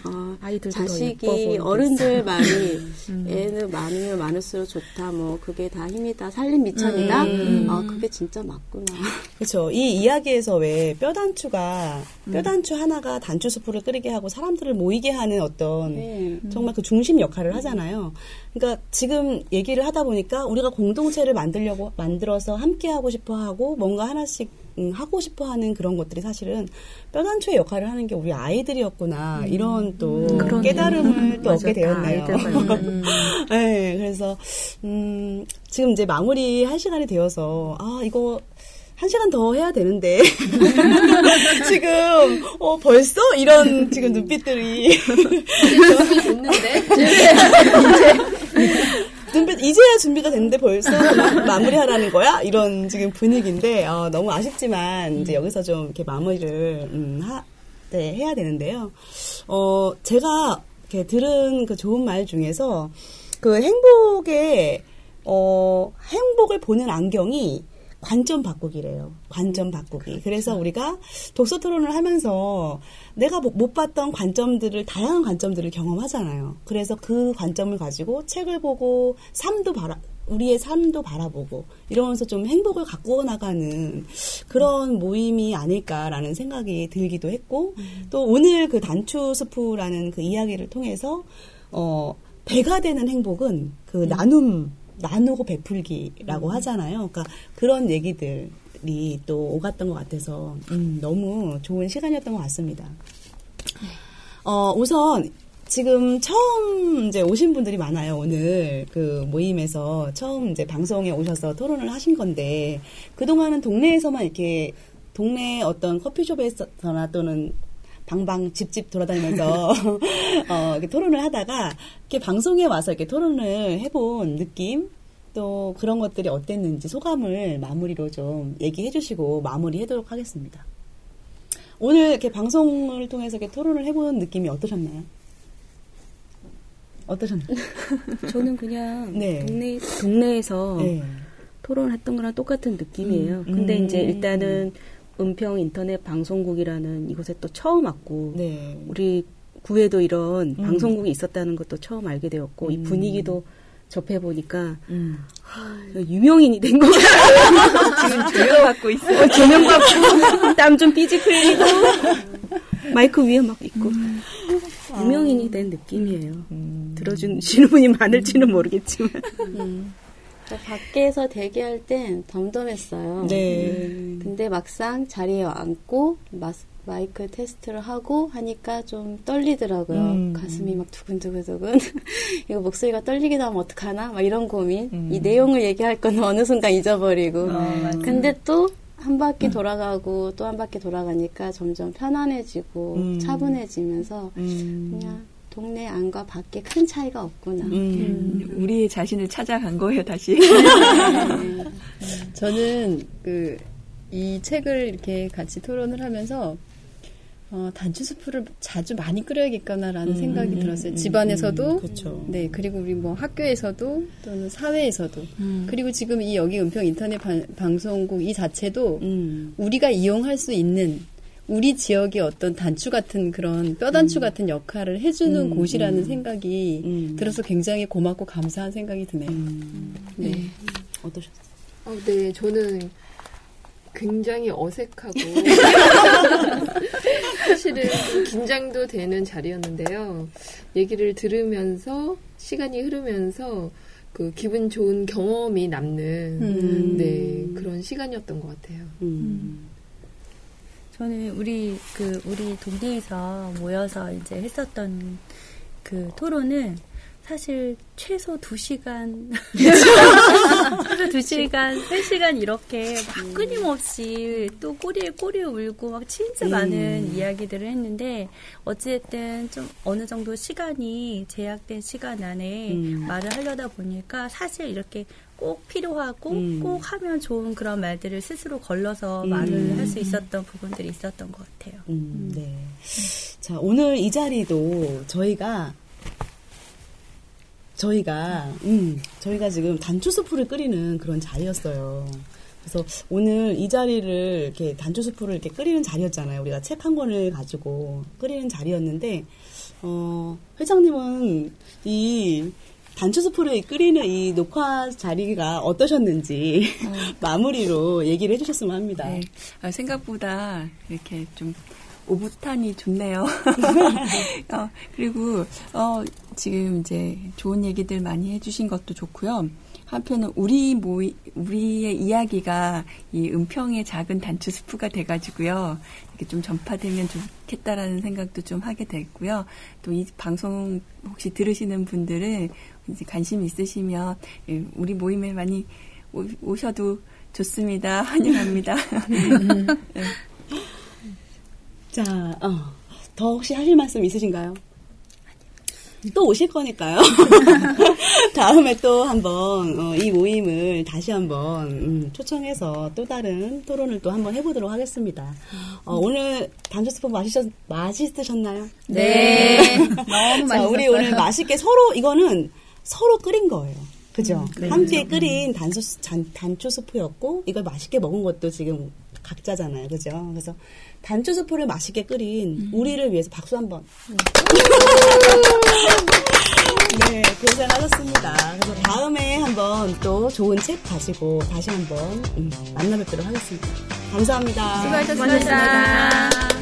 어, 더 예뻐 자식이 어른들 말이 애는 많으면 많을수록 좋다. 뭐 그게 다 힘이다, 살림 미천이다. 아 그게 진짜 맞구나. 그렇죠. 이 이야기에서 왜 뼈단추가 뼈단추 하나가 단추 수프를 끓이게 하고 사람들을 모이게 하는 어떤 네. 정말 그 중심 역할을 하잖아요. 그러니까 지금 얘기를 하다 보니까 우리가 공동체를 만들려고 만들어서 함께 하고 싶어 하고 뭔가 하나씩 음, 하고 싶어 하는 그런 것들이 사실은 뼈단추의 역할을 하는 게 우리 아이들이었구나. 이런 또 깨달음을 또 얻게 되었나요. 네, 그래서 음, 지금 이제 마무리 할 시간이 되어서 아 이거 한 시간 더 해야 되는데. 지금 어 벌써? 이런 지금 눈빛들이. 됐는데 눈빛 이제야 준비가 됐는데 벌써 마무리하라는 거야? 이런 지금 분위기인데 어, 너무 아쉽지만 이제 여기서 좀 이렇게 마무리를 음, 하, 네, 해야 되는데요. 어 제가 이렇게 들은 그 좋은 말 중에서 그 행복의 어 행복을 보는 안경이 관점 바꾸기래요. 관점 바꾸기. 그래서 우리가 독서 토론을 하면서 내가 못- 못 봤던 관점들을, 다양한 관점들을 경험하잖아요. 그래서 그 관점을 가지고 책을 보고 삶도 바라, 우리의 삶도 바라보고 이러면서 좀 행복을 가꾸어 나가는 그런 모임이 아닐까라는 생각이 들기도 했고 또 오늘 그 단추 스프라는 그 이야기를 통해서 어 배가 되는 행복은 그 나눔 나누고 베풀기라고 하잖아요. 그러니까 그런 얘기들이 또 오갔던 것 같아서 음, 너무 좋은 시간이었던 것 같습니다. 어, 우선 지금 처음 이제 오신 분들이 많아요. 오늘 그 모임에서 처음 이제 방송에 오셔서 토론을 하신 건데 그동안은 동네에서만 이렇게 동네 어떤 커피숍에서나 또는 방방 집집 돌아다니면서 어, 이렇게 토론을 하다가 이렇게 방송에 와서 이렇게 토론을 해본 느낌 또 그런 것들이 어땠는지 소감을 마무리로 좀 얘기해 주시고 마무리하도록 하겠습니다. 오늘 이렇게 방송을 통해서 이렇게 토론을 해본 느낌이 어떠셨나요? 어떠셨나요? 저는 그냥 네. 동네 동네에서 네. 토론했던 거랑 똑같은 느낌이에요. 음, 근데 음, 이제 일단은 은평 인터넷 방송국이라는 이곳에 또 처음 왔고 네. 우리 구에도 이런 음. 방송국이 있었다는 것도 처음 알게 되었고 이 음. 분위기도 접해 보니까 음. 유명인이 된 것 같아요. 지금 조명받고 있어요. 조명받고 땀 좀 삐직 흘리고 마이크 위에 막 있고 유명인이 된 느낌이에요. 들어주시는 분이 많을지는 모르겠지만 저 밖에서 대기할 땐 덤덤했어요. 네. 근데 막상 자리에 앉고 마스, 마이크 테스트를 하고 하니까 좀 떨리더라고요. 음. 가슴이 막 두근두근두근. 이거 목소리가 떨리기도 하면 어떡하나? 막 이런 고민. 음. 이 내용을 얘기할 건 어느 순간 잊어버리고. 아, 근데 또 한 바퀴 돌아가고 또 한 바퀴 돌아가니까 점점 편안해지고 음. 차분해지면서 음. 그냥 동네 안과 밖에 큰 차이가 없구나. 음. 우리의 자신을 찾아간 거예요, 다시. 저는 그 이 책을 이렇게 같이 토론을 하면서 어, 단추 스프를 자주 많이 끓여야겠구나라는 음, 생각이 음, 들었어요. 음, 집안에서도, 음, 그쵸. 네 그리고 우리 뭐 학교에서도 또는 사회에서도 음. 그리고 지금 이 여기 은평 인터넷 방- 방송국 이 자체도 음. 우리가 이용할 수 있는 우리 지역의 어떤 단추 같은 그런 뼈단추 같은 역할을 해주는 음, 곳이라는 음. 생각이 음. 들어서 굉장히 고맙고 감사한 생각이 드네요. 음. 네. 어떠셨어요? 어, 네, 저는 굉장히 어색하고 사실은 좀 긴장도 되는 자리였는데요. 얘기를 들으면서 시간이 흐르면서 그 기분 좋은 경험이 남는 음. 네 그런 시간이었던 것 같아요. 음. 저는 우리 그 우리 동네에서 모여서 이제 했었던 그 토론은 사실 최소 2시간 최소 2시간, 3시간 이렇게 막 끊임없이 또 꼬리에 꼬리 울고 막 진짜 많은 이야기들을 했는데 어찌됐든 좀 어느 정도 시간이 제약된 시간 안에 음. 말을 하려다 보니까 사실 이렇게 꼭 필요하고 음. 꼭 하면 좋은 그런 말들을 스스로 걸러서 음. 말을 할수 있었던 부분들이 있었던 것 같아요. 음, 네. 자, 오늘 이 자리도 저희가 저희가 음, 저희가 지금 단추 수프를 끓이는 그런 자리였어요. 그래서 오늘 이 자리를 이렇게 단추 수프를 이렇게 끓이는 자리였잖아요. 우리가 책 한 권을 가지고 끓이는 자리였는데 어, 회장님은 이 단추 수프를 끓이는 이 녹화 자리가 어떠셨는지 마무리로 얘기를 해주셨으면 합니다. 네. 아, 생각보다 이렇게 좀 오붓하니 좋네요. 어, 그리고 어, 지금 이제 좋은 얘기들 많이 해주신 것도 좋고요. 한편은 우리 모이 우리의 이야기가 이 은평의 작은 단추 스프가 돼가지고요. 이렇게 좀 전파되면 좋겠다라는 생각도 좀 하게 됐고요. 또 이 방송 혹시 들으시는 분들은 이제 관심 있으시면 예, 우리 모임에 많이 오- 오셔도 좋습니다. 환영합니다. 자, 어, 더 혹시 하실 말씀 있으신가요? 또 오실 거니까요. 다음에 또 한번 어, 이 모임을 다시 한번 음, 초청해서 또 다른 토론을 또 한번 해보도록 하겠습니다. 어, 오늘 단조스프 마시셨 맛있으셨나요? 네. 너무 자, 맛있었어요. 우리 오늘 맛있게 서로 이거는 서로 끓인 거예요. 그죠? 함께 끓인 단소, 단, 단초 스프였고 이걸 맛있게 먹은 것도 지금 각자잖아요. 그죠? 그래서 단초 스프를 맛있게 끓인 우리를 위해서 박수 한 번. 네, 고생하셨습니다. 그래서 다음에 한번 또 좋은 책 가지고 다시 한번 음, 만나 뵙도록 하겠습니다. 감사합니다. 수고하셨습니다.